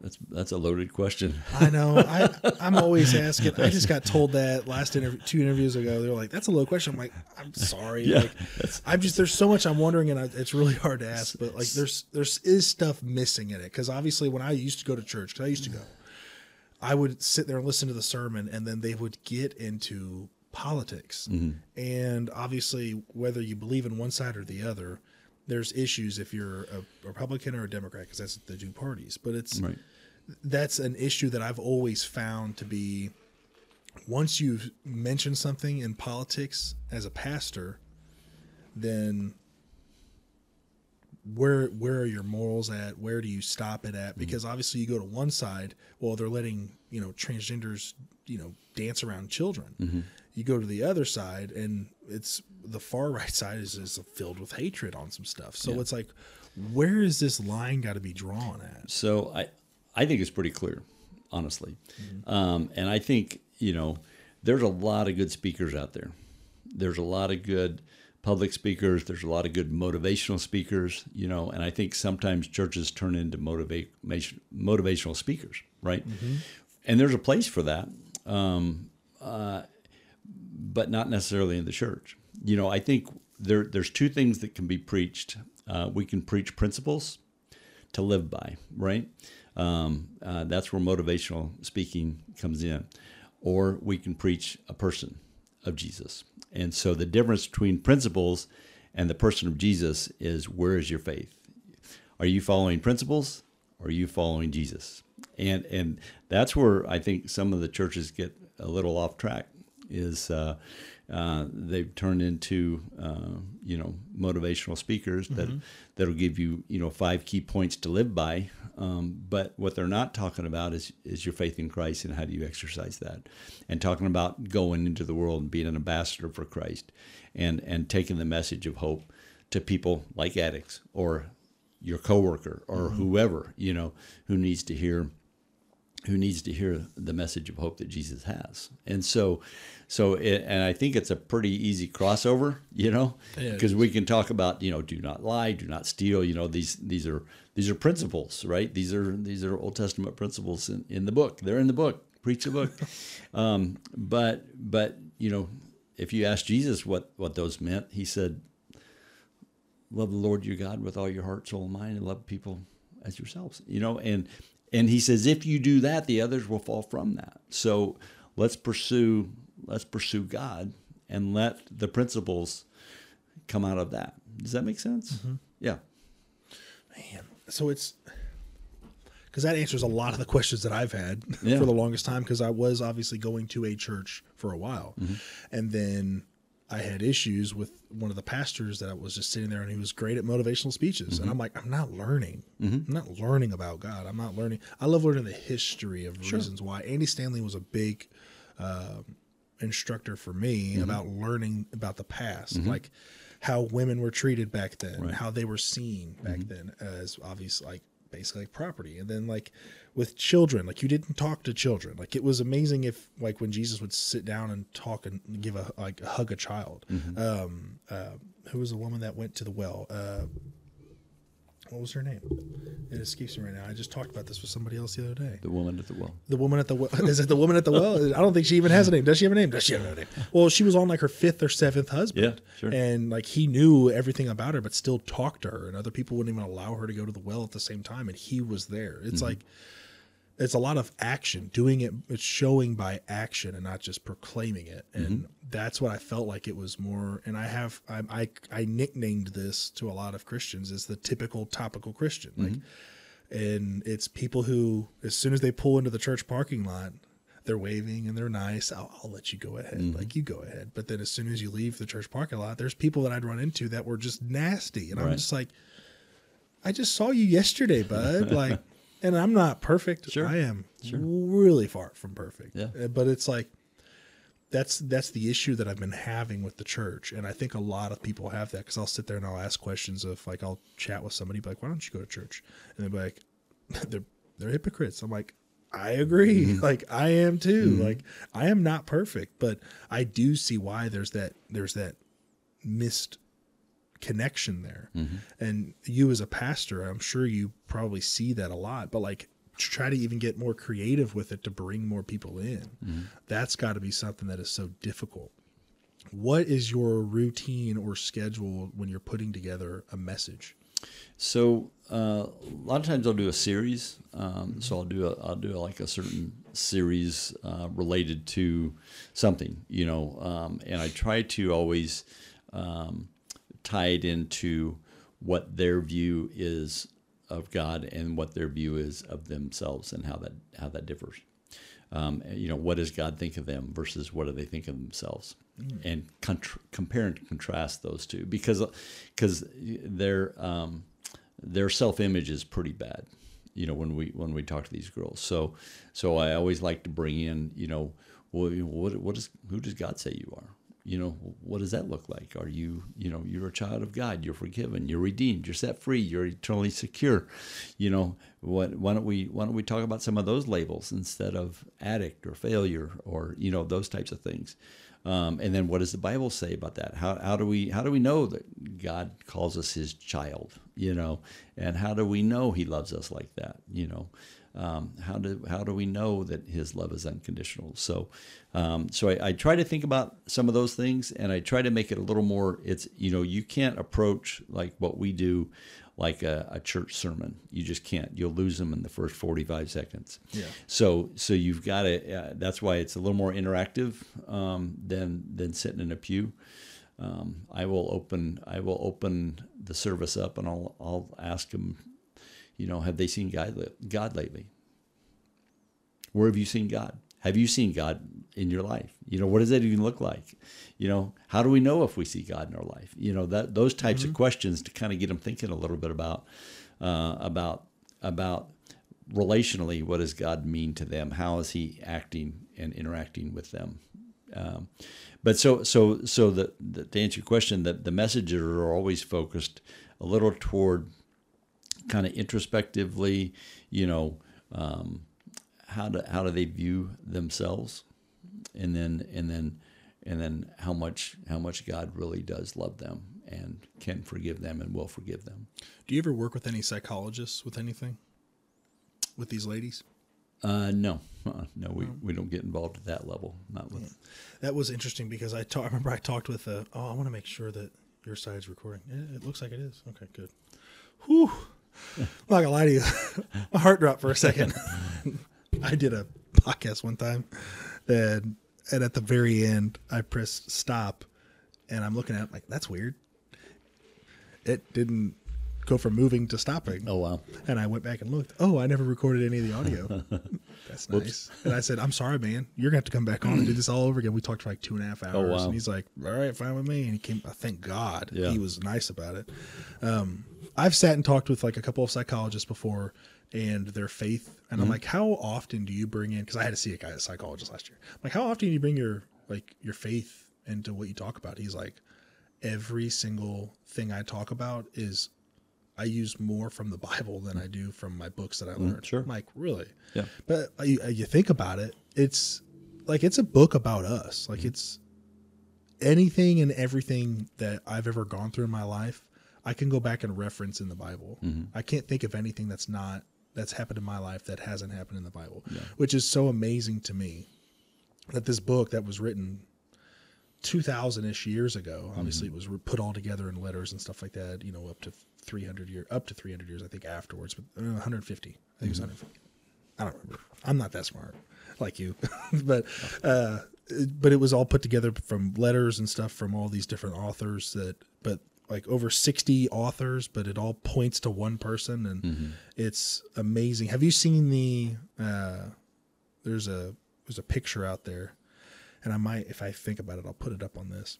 That's that's a loaded question. I know. I I'm always asking. I just got told that last interview, two interviews ago. They were like, "That's a low question." I'm like, "I'm sorry." Yeah, like, I'm just there's so much I'm wondering, and I, it's really hard to ask. But like, there's there's is stuff missing in it because obviously when I used to go to church, because I used to go, I would sit there and listen to the sermon, and then they would get into politics, mm-hmm. and obviously whether you believe in one side or the other. There's issues if you're a Republican or a Democrat because that's the two parties. But it's Right. that's an issue that I've always found to be once you've mentioned something in politics as a pastor, then where where are your morals at? Where do you stop it at? Mm-hmm. Because obviously you go to one side, well, they're letting you know transgenders you know dance around children. Mm-hmm. You go to the other side, and it's the far right side is, is filled with hatred on some stuff. So it's like, where is this line got to be drawn at? So I, I think it's pretty clear, honestly, mm-hmm. um, and I think you know there's a lot of good speakers out there. There's a lot of good public speakers. There's a lot of good motivational speakers, you know, and I think sometimes churches turn into motivate motivational speakers, right? And there's a place for that, um, uh, but not necessarily in the church. You know, I think there there's two things that can be preached. Uh, we can preach principles to live by, right? Um, uh, that's where motivational speaking comes in. Or we can preach a person of Jesus. And so the difference between principles and the person of Jesus is where is your faith? Are you following principles or are you following Jesus? And and that's where I think some of the churches get a little off track is uh, uh, they've turned into uh, you know motivational speakers that that'll give you you know five key points to live by. Um, but what they're not talking about is is your faith in Christ and how do you exercise that, and talking about going into the world and being an ambassador for Christ, and and taking the message of hope to people like addicts or your coworker or whoever you know who needs to hear who needs to hear the message of hope that Jesus has. And so, so, it, and I think it's a pretty easy crossover, you know, Yeah, because we can talk about, you know, do not lie, do not steal, you know, these, these are, these are principles, right? These are, these are Old Testament principles in, in the book. They're in the book. Preach the book. um, but, but, you know, if you ask Jesus what, what those meant, he said, love the Lord your God with all your heart, soul, and mind, and love people as yourselves. You know, and and he says if you do that, the others will fall from that. So let's pursue let's pursue God and let the principles come out of that. Does that make sense? Yeah. Man, so it's because that answers a lot of the questions that I've had Yeah. for the longest time. Because I was obviously going to a church for a while, Mm-hmm. and then I had issues with one of the pastors that was just sitting there, and he was great at motivational speeches, Mm-hmm. and I'm like, I'm not learning. I'm not learning about God. I'm not learning. I love learning the history of reasons why. Andy Stanley was a big um instructor for me Mm-hmm. about learning about the past, like how women were treated back then, Right. Mm-hmm. how they were seen back then as obvious, like basically like property. And then like with children, like you didn't talk to children. Like it was amazing if like when Jesus would sit down and talk and give a like hug a child. Mm-hmm. Um, uh, who was the woman that went to the well? Uh, what was her name? It escapes me right now. I just talked about this with somebody else the other day. The woman at the well. The woman at the well. Is it the woman at the well? I don't think she even has a name. Does she have a name? Does she have a name? Well, she was on like her fifth or seventh husband. Yeah, sure. And like he knew everything about her, but still talked to her. And other people wouldn't even allow her to go to the well at the same time. And he was there. It's Mm-hmm. like, it's a lot of action, doing it, it's showing by action and not just proclaiming it. And Mm-hmm. that's what I felt like it was more. And I have, I, I, I nicknamed this to a lot of Christians as the typical topical Christian. Like, and it's people who as soon as they pull into the church parking lot they're waving and they're nice I'll, I'll let you go ahead Mm-hmm. like you go ahead but then as soon as you leave the church parking lot there's people that i'd run into that were just nasty and i'm just like i just saw you yesterday bud like and i'm not perfect Sure. i am really far from perfect Yeah. Uh, but it's like that's that's the issue that I've been having with the church, and I think a lot of people have that because I'll sit there and I'll ask questions of like I'll chat with somebody, be like, "Why don't you go to church?" And they're like, "They're they're hypocrites." I'm like, "I agree. Like I am too. Like I am not perfect, but I do see why there's that there's that missed connection there. And you as a pastor, I'm sure you probably see that a lot, but like try to even get more creative with it to bring more people in. That's got to be something that is so difficult. What is your routine or schedule when you're putting together a message? So uh, a lot of times I'll do a series. Um, so I'll do a, I'll do like a certain series uh, related to something, you know, um, and I try to always um, tie it into what their view is of God and what their view is of themselves and how that how that differs. Um, you know, what does God think of them versus what do they think of themselves, and contr- compare and contrast those two because because their um, their self image is pretty bad. You know, when we when we talk to these girls, so so I always like to bring in, you know, well, what what is who does God say you are? You know, what does that look like? Are you, you know, you're a child of God. You're forgiven. You're redeemed. You're set free. You're eternally secure. You know, what? Why don't we? Why don't we talk about some of those labels instead of addict or failure or you know those types of things? Um, and then what does the Bible say about that? How, how do we how do we know that God calls us His child? You know, and how do we know He loves us like that? You know, um, how do how do we know that His love is unconditional? So, um, so I, I try to think about some of those things, and I try to make it a little more. It's you know you can't approach like what we do like a, a church sermon. You just can't. You'll lose them in the first forty five seconds. Yeah. So so you've got to. Uh, that's why it's a little more interactive um, than than sitting in a pew. Um, I will open I will open the service up and I'll I'll ask them, you know, have they seen God God lately? Where have you seen God? Have you seen God in your life? You know, what does that even look like? You know, how do we know if we see God in our life? You know, that those types of questions to kind of get them thinking a little bit about uh, about about relationally, what does God mean to them? How is He acting and interacting with them? Um, but so so so the, the to answer your question, that the messages are always focused a little toward kind of introspectively, you know, um, how do how do they view themselves, and then and then and then how much how much God really does love them and can forgive them and will forgive them. Do you ever work with any psychologists with anything with these ladies? Uh, no, uh, no, we, we don't get involved at that level. Not with. That was interesting because I, I remember I talked with uh oh I want to make sure that your side's recording. Yeah, it looks like it is. Okay, good. Whew. I'm not gonna lie to you, my heart dropped for a second. I did a podcast one time, and and at the very end I pressed stop, and I'm looking at it like that's weird. It didn't go from moving to stopping. Oh wow! And I went back and looked. Oh, I never recorded any of the audio. That's nice. And I said, I'm sorry, man. You're gonna have to come back on and do this all over again. We talked for like two and a half hours. Oh, wow. And he's like, All right, fine with me. And he came. Thank God, Yeah. he was nice about it. Um, I've sat and talked with like a couple of psychologists before, and their faith. And Mm-hmm. I'm like, How often do you bring in? Because I had to see a guy, a psychologist last year. I'm like, how often do you bring your like your faith into what you talk about? He's like, every single thing I talk about is I use more from the Bible than I do from my books that I learned. Mm, sure. I'm like, really? Yeah. But uh, you, uh, you think about it, it's like it's a book about us. Like it's anything and everything that I've ever gone through in my life, I can go back and reference in the Bible. Mm-hmm. I can't think of anything that's not that's happened in my life that hasn't happened in the Bible, which is so amazing to me that this book that was written 2000 ish years ago obviously it was put all together in letters and stuff like that you know up to 300 year up to 300 years i think afterwards but uh, 150 i think it was 150 i don't remember. I'm not that smart like you but uh but it was all put together from letters and stuff from all these different authors that but like over 60 authors but it all points to one person and it's amazing. Have you seen the uh there's a there's a picture out there and I might, if I think about it, I'll put it up on this.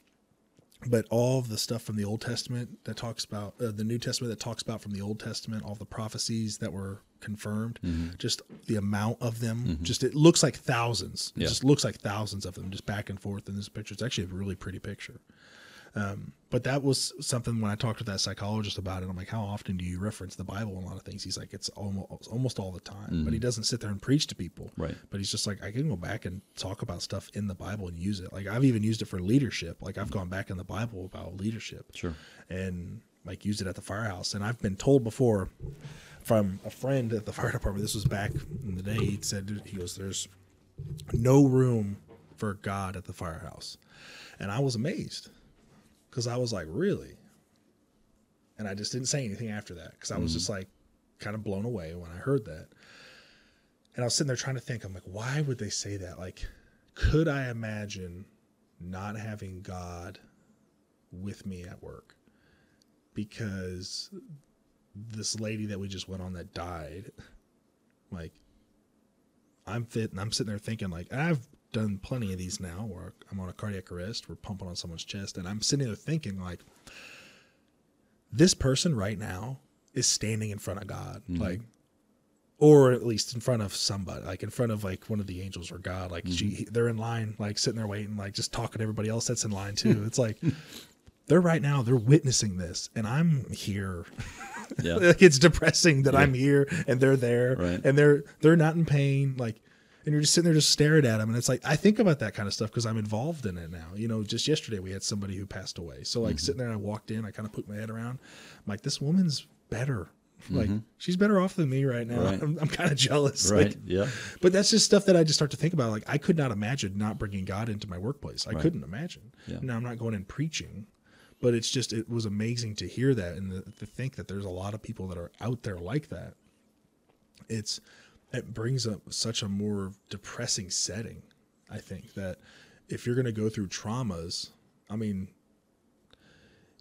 But all of the stuff from the Old Testament that talks about uh, the New Testament that talks about from the Old Testament, all the prophecies that were confirmed, just the amount of them, just it looks like thousands. It Yeah. just looks like thousands of them, just back and forth in this picture. It's actually a really pretty picture. Um, but that was something when I talked to that psychologist about it. I'm like, how often do you reference the Bible in a lot of things? He's like, it's almost almost all the time. But he doesn't sit there and preach to people. Right. But he's just like, I can go back and talk about stuff in the Bible and use it. Like I've even used it for leadership. Like I've gone back in the Bible about leadership. Sure. And like used it at the firehouse. And I've been told before, from a friend at the fire department. This was back in the day. He said he goes, "There's no room for God at the firehouse," and I was amazed because I was like, "Really?" And I just didn't say anything after that because I was just mm. like kind of blown away when I heard that. And I was sitting there trying to think, I'm like, why would they say that? Like, could I imagine not having God with me at work? Because this lady that we just went on that died, like, I'm fit and I'm sitting there thinking, like, I've done plenty of these now where I'm on a cardiac arrest, we're pumping on someone's chest, and I'm sitting there thinking, like, this person right now is standing in front of God, mm-hmm. like, or at least in front of somebody, like in front of like one of the angels or God. Like she, mm-hmm. they're in line, like sitting there waiting, like just talking to everybody else that's in line too. it's like they're right now, they're witnessing this, and I'm here. Yeah. like it's depressing that I'm here and they're there, Right. and they're they're not in pain, like. And you're just sitting there, just staring at them, and it's like I think about that kind of stuff because I'm involved in it now. You know, just yesterday we had somebody who passed away, so Mm-hmm. like sitting there, I walked in, I kind of put my head around, I'm like this woman's better, like Mm-hmm. she's better off than me right now. Right. I'm, I'm kind of jealous, Right. Like, yeah. but that's just stuff that I just start to think about. Like I could not imagine not bringing God into my workplace. I couldn't imagine. Yeah. Now I'm not going and preaching, but it's just it was amazing to hear that and the, to think that there's a lot of people that are out there like that. It's it brings up such a more depressing setting. I think that if you're going to go through traumas, I mean,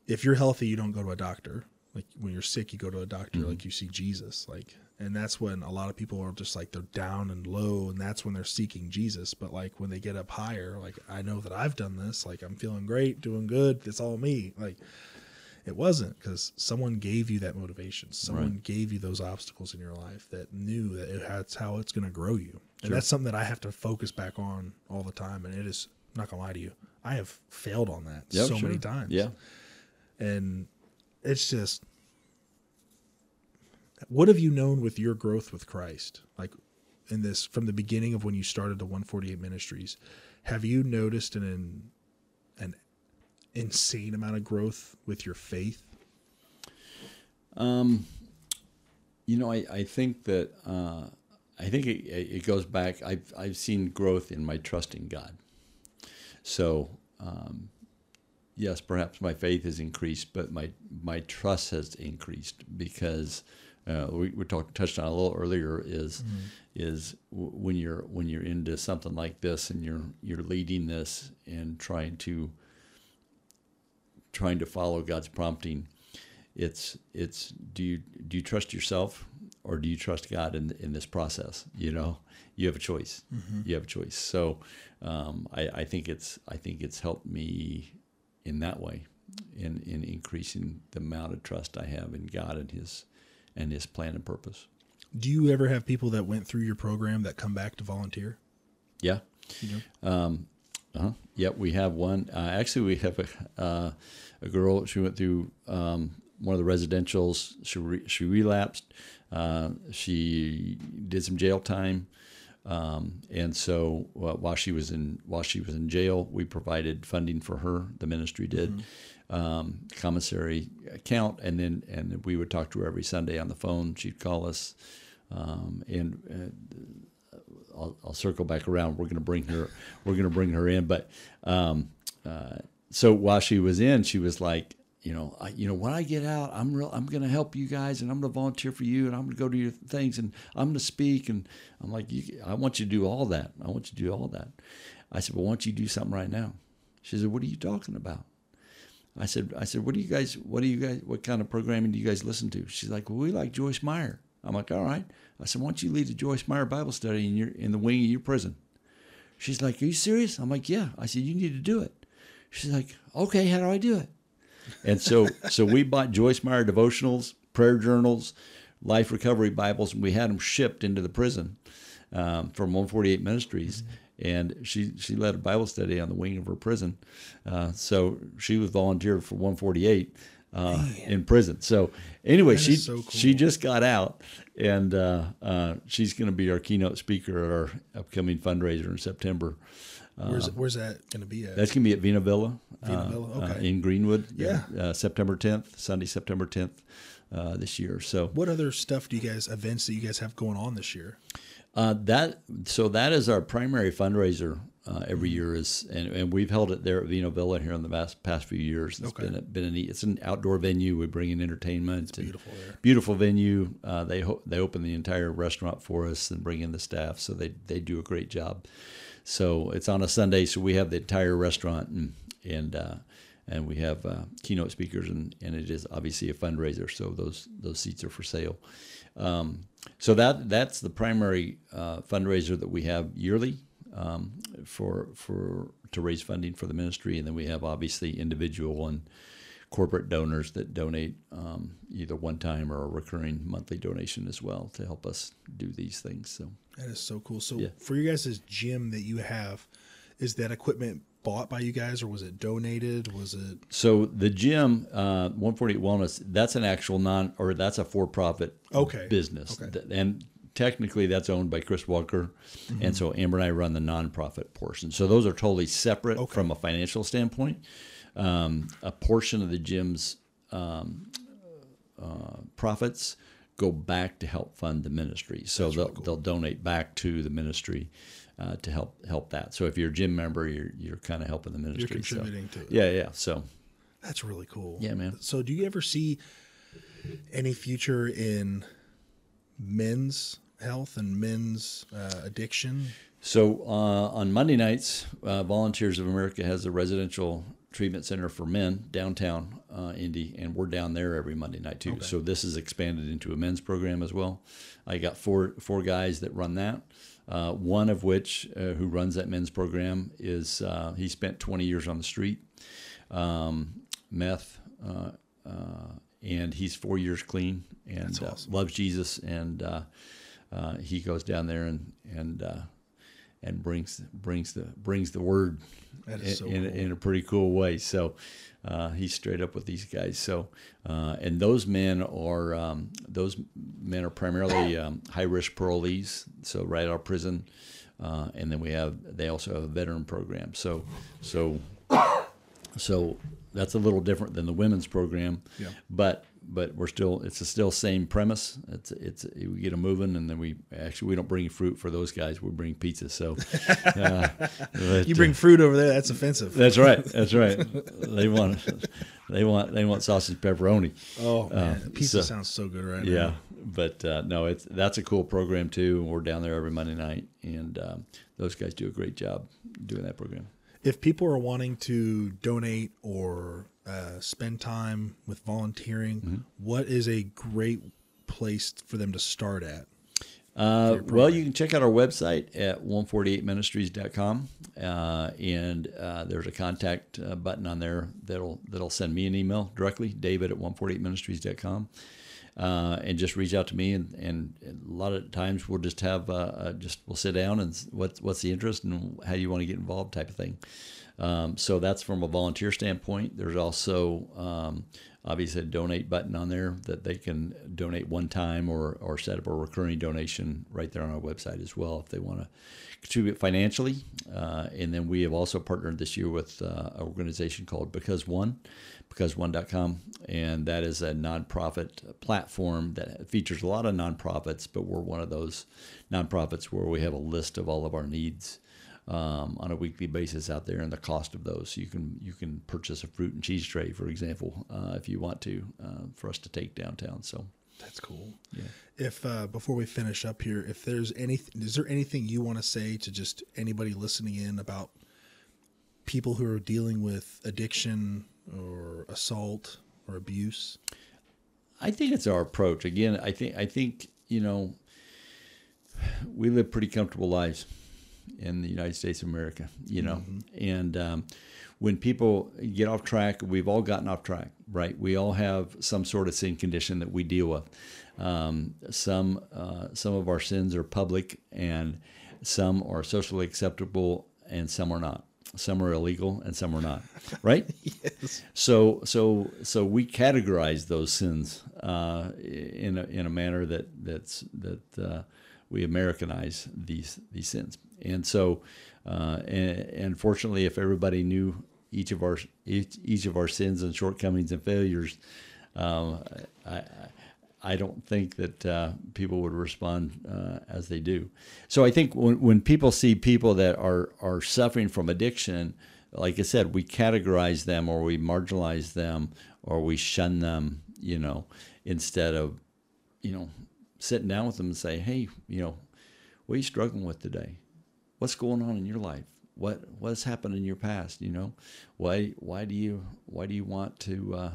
if you're healthy, you don't go to a doctor. Like when you're sick, you go to a doctor. Mm-hmm. Like you see Jesus. Like, and that's when a lot of people are just like they're down and low, and that's when they're seeking Jesus. But like when they get up higher, like I know that I've done this. Like I'm feeling great, doing good. It's all me. Like it wasn't because someone gave you that motivation. Someone gave you those obstacles in your life that knew that it, that's how it's going to grow you. And that's something that I have to focus back on all the time. And it is I'm not gonna lie to you. I have failed on that Yeah, so sure. many times Yeah. and it's just what have you known with your growth with Christ like in this from the beginning of when you started the 148 ministries have you noticed an an insane amount of growth with your faith Um, you know, I, I think that uh, I think it, it goes back. I've I've seen growth in my trust in God. So um, yes, perhaps my faith has increased, but my my trust has increased because uh, we we talked touched on a little earlier is is w- when you're when you're into something like this and you're you're leading this and trying to trying to follow God's prompting it's it's do you do you trust yourself or do you trust God in in this process? You know, you have a choice. You have a choice. So um, I, I think it's I think it's helped me in that way, in in increasing the amount of trust I have in God and His and His plan and purpose. do you ever have people that went through your program that come back to volunteer Yeah. you know Um, uh-huh. Yep, we have one. Uh, actually, we have a, uh, a girl. She went through um, one of the residentials. She re- she relapsed. Uh, she did some jail time, um, and so uh, while she was in while she was in jail, we provided funding for her. The ministry did. Um, commissary account, and then and we would talk to her every Sunday on the phone. She'd call us, um, and uh, I'll, I'll circle back around. We're going to bring her. We're going to bring her in. But um, uh, so while she was in, she was like, you know, I, you know, when I get out, I'm real. I'm going to help you guys, and I'm going to volunteer for you, and I'm going to go to your things, and I'm going to speak. And I'm like, I want you to do all that. I want you to do all that. I said, well, why don't you do something right now? She said, what are you talking about? I said, I said, what do you guys, what do you guys, what kind of programming do you guys listen to? She's like, well, we like Joyce Meyer. I'm like, all right. I said, why don't you lead a Joyce Meyer Bible study in your in the wing of your prison? She's like, are you serious? I'm like, yeah. I said, you need to do it. She's like, okay, how do I do it? And so, so we bought Joyce Meyer devotionals, prayer journals, life recovery Bibles, and we had them shipped into the prison um, from 148 Ministries. And she she led a Bible study on the wing of her prison. Uh, so she was volunteered for 148 uh, in prison. So anyway, That she so cool. she just got out, and uh, uh, she's going to be our keynote speaker at our upcoming fundraiser in September. where's where's that going to be at That's going to be at Vino Villa, Vino uh, Villa, uh, okay. in Greenwood. Yeah. uh, September 10th, Sunday, September 10th. uh, this year. So What other stuff do you guys events that you guys have going on this year? Uh, that so that is our primary fundraiser uh, every year is and, and we've held it there at Vino Villa here in the past, past few years. It's Okay. been a, been a neat. It's an outdoor venue. We bring in entertainment. and beautiful there. Beautiful venue. Uh, they ho- they open the entire restaurant for us and bring in the staff. So they they do a great job. So it's on a Sunday, so we have the entire restaurant and and uh, and we have uh, keynote speakers and, and it is obviously a fundraiser. So those those seats are for sale. Um, so that that's the primary uh, fundraiser that we have yearly um, for for to raise funding for the ministry, and then we have obviously individual and corporate donors that donate um, either one time or a recurring monthly donation as well to help us do these things. So That is so cool. So Yeah. for you guys' gym that you have, is that equipment bought by you guys or was it donated? Was it so the gym, uh, 148 Wellness, that's an actual non or that's a for profit Okay. business, Okay. And technically that's owned by Chris Walker, Mm-hmm. and so Amber and I run the nonprofit portion. So those are totally separate Okay. from a financial standpoint. Um, a portion of the gym's um, uh, profits go back to help fund the ministry. So they'll, they'll donate back to the ministry uh, to help help that. So if you're a gym member, you're you're kind of helping the ministry. so- contributing to it. Yeah, yeah. So That's really cool. Yeah, man. So do you ever see any future in men's health and men's uh, addiction? So uh, on Monday nights, uh, Volunteers of America has a residential treatment center for men downtown uh, Indy, and we're down there every Monday night too. So this is expanded into a men's program as well. I got four four guys that run that. Uh, one of which, uh, who runs that men's program, is uh, he spent 20 years on the street, um, meth, uh, uh, and he's four years clean and uh, loves Jesus, and uh, uh, he goes down there and and uh, and brings brings the brings the word in, so in, in a pretty cool way. So uh, he's straight up with these guys. So uh, and those men are um, those men are primarily um, high risk parolees. So right out of prison, uh, and then we have they also have a veteran program. So so so that's a little different than the women's program. Yeah. But but we're still it's a still same premise. It's it's we get them moving, and then we actually we don't bring fruit for those guys. We bring pizza. So uh, but, You bring fruit over there, that's offensive. that's right. That's right. They want they want they want sausage pepperoni. oh man, pizza so- sounds so good right Yeah, now. but uh, no, it's that's a cool program too. We're down there every Monday night, and um, those guys do a great job doing that program. If people are wanting to donate or uh, spend time with volunteering, Mm-hmm. what is a great place for them to start at? Uh, well, you can check out our website at 148ministries.com, uh, and uh, there's a contact uh, button on there that'll that'll send me an email directly, David at 148ministries.com, uh, and just reach out to me. And, and a lot of times we'll just have uh, uh, just we'll sit down and what's what's the interest and how you want to get involved type of thing. Um, so that's from a volunteer standpoint. There's also um, obviously a donate button on there that they can donate one time or, or set up a recurring donation right there on our website as well if they want to contribute financially. Uh, and then we have also partnered this year with uh, an organization called Because One, BecauseOne.com, and that is a nonprofit platform that features a lot of nonprofits, but we're one of those nonprofits where we have a list of all of our needs um, on a weekly basis out there and the cost of those. So you can you can purchase a fruit and cheese tray, for example, uh, if you want to, uh, for us to take downtown. So That's cool. Yeah. If uh, before we finish up here, if there's anything, is there anything you want to say to just anybody listening in about people who are dealing with addiction or assault or abuse? I think it's our approach. Again, I think I think you know we live pretty comfortable lives in the United States of America. You know, and um, when people get off track, we've all gotten off track, right? We all have some sort of sin condition that we deal with. Um, some uh, some of our sins are public, and some are socially acceptable, and some are not. Some are illegal, and some are not. Right? Yes. So so so we categorize those sins uh, in a, in a manner that that's that uh, we Americanize these these sins, and so uh, and, and fortunately, if everybody knew each of our each, each of our sins and shortcomings and failures, um, I, I don't think that uh, people would respond uh, as they do. So I think when, when people see people that are, are suffering from addiction, like I said, we categorize them or we marginalize them or we shun them, you know, instead of, you know, sitting down with them and say, hey, you know, what are you struggling with today? What's going on in your life? What what's happened in your past? You know, why why do you why do you want to uh,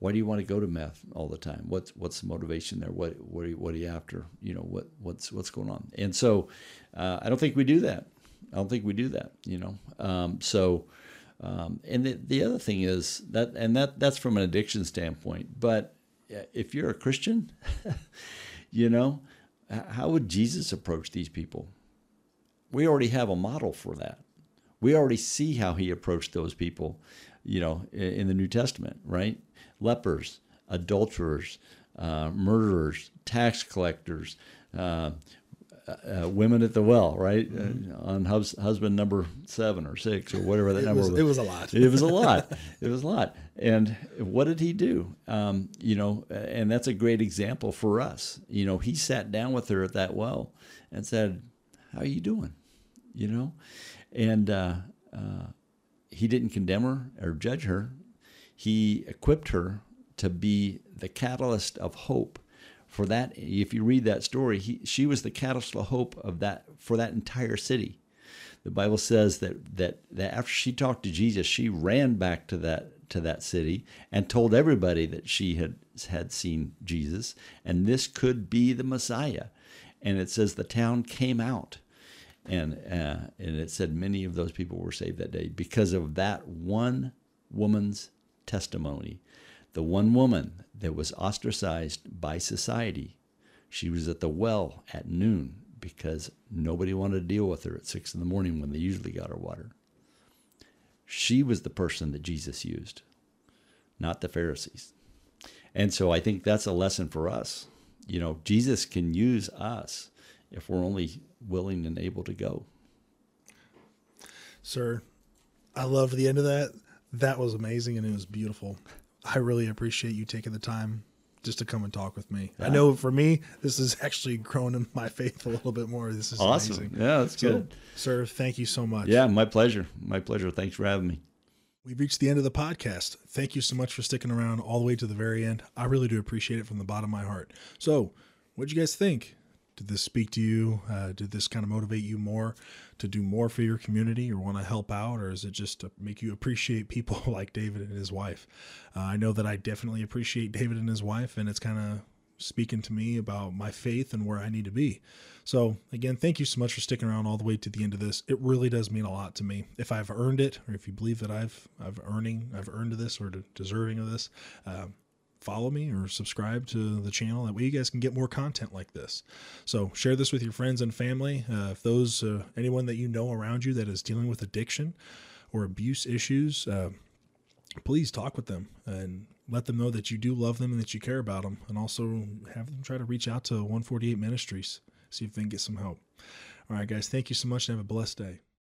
why do you want to go to meth all the time? What's what's the motivation there? What what are you, what are you after? You know what what's what's going on? And so, uh, I don't think we do that. I don't think we do that. You know, um, so. Um, and the, the other thing is that, and that that's from an addiction standpoint. But if you're a Christian, you know, how would Jesus approach these people? We already have a model for that. We already see how he approached those people, you know, in the New Testament, right? Lepers, adulterers, uh, murderers, tax collectors, uh, uh, women at the well, right? Mm-hmm. Uh, on hus- husband number seven or six or whatever that it number was, was. It was a lot. it was a lot. It was a lot. And what did he do? Um, you know, and that's a great example for us. You know, he sat down with her at that well and said, "How are you doing?" You know, and uh, uh, he didn't condemn her or judge her. He equipped her to be the catalyst of hope for that. If you read that story he, she was the catalyst of hope of that for that entire city. The bible says that, that that after she talked to jesus she ran back to that to that city and told everybody that she had had seen jesus and this could be the messiah. And it says the town came out and uh, and it said many of those people were saved that day because of that one woman's testimony the one woman that was ostracized by society. She was at the well at noon because nobody wanted to deal with her at six in the morning when they usually got her water. She was the person that Jesus used, not the Pharisees. And so I think that's a lesson for us. You know, Jesus can use us if we're only willing and able to go. Sir, I love the end of that. That was amazing and it was beautiful. I really appreciate you taking the time just to come and talk with me. Yeah. I know for me, this is actually grown in my faith a little bit more. This is awesome. Amazing. Yeah, that's so, good. Sir, thank you so much. Yeah, my pleasure. My pleasure. Thanks for having me. We've reached the end of the podcast. Thank you so much for sticking around all the way to the very end. I really do appreciate it from the bottom of my heart. So, what'd you guys think? Did this speak to you? Uh, did this kind of motivate you more to do more for your community or want to help out? Or is it just to make you appreciate people like David and his wife? Uh, I know that I definitely appreciate David and his wife, and it's kind of speaking to me about my faith and where I need to be. So, again, thank you so much for sticking around all the way to the end of this. It really does mean a lot to me. If I've earned it, or if you believe that I've I've earning I've earned this or deserving of this, um, follow me or subscribe to the channel. That way you guys can get more content like this. So share this with your friends and family. Uh, if those, uh, anyone that you know around you that is dealing with addiction or abuse issues, uh, please talk with them and let them know that you do love them and that you care about them. And also have them try to reach out to 148 Ministries, see if they can get some help. All right, guys, thank you so much and have a blessed day.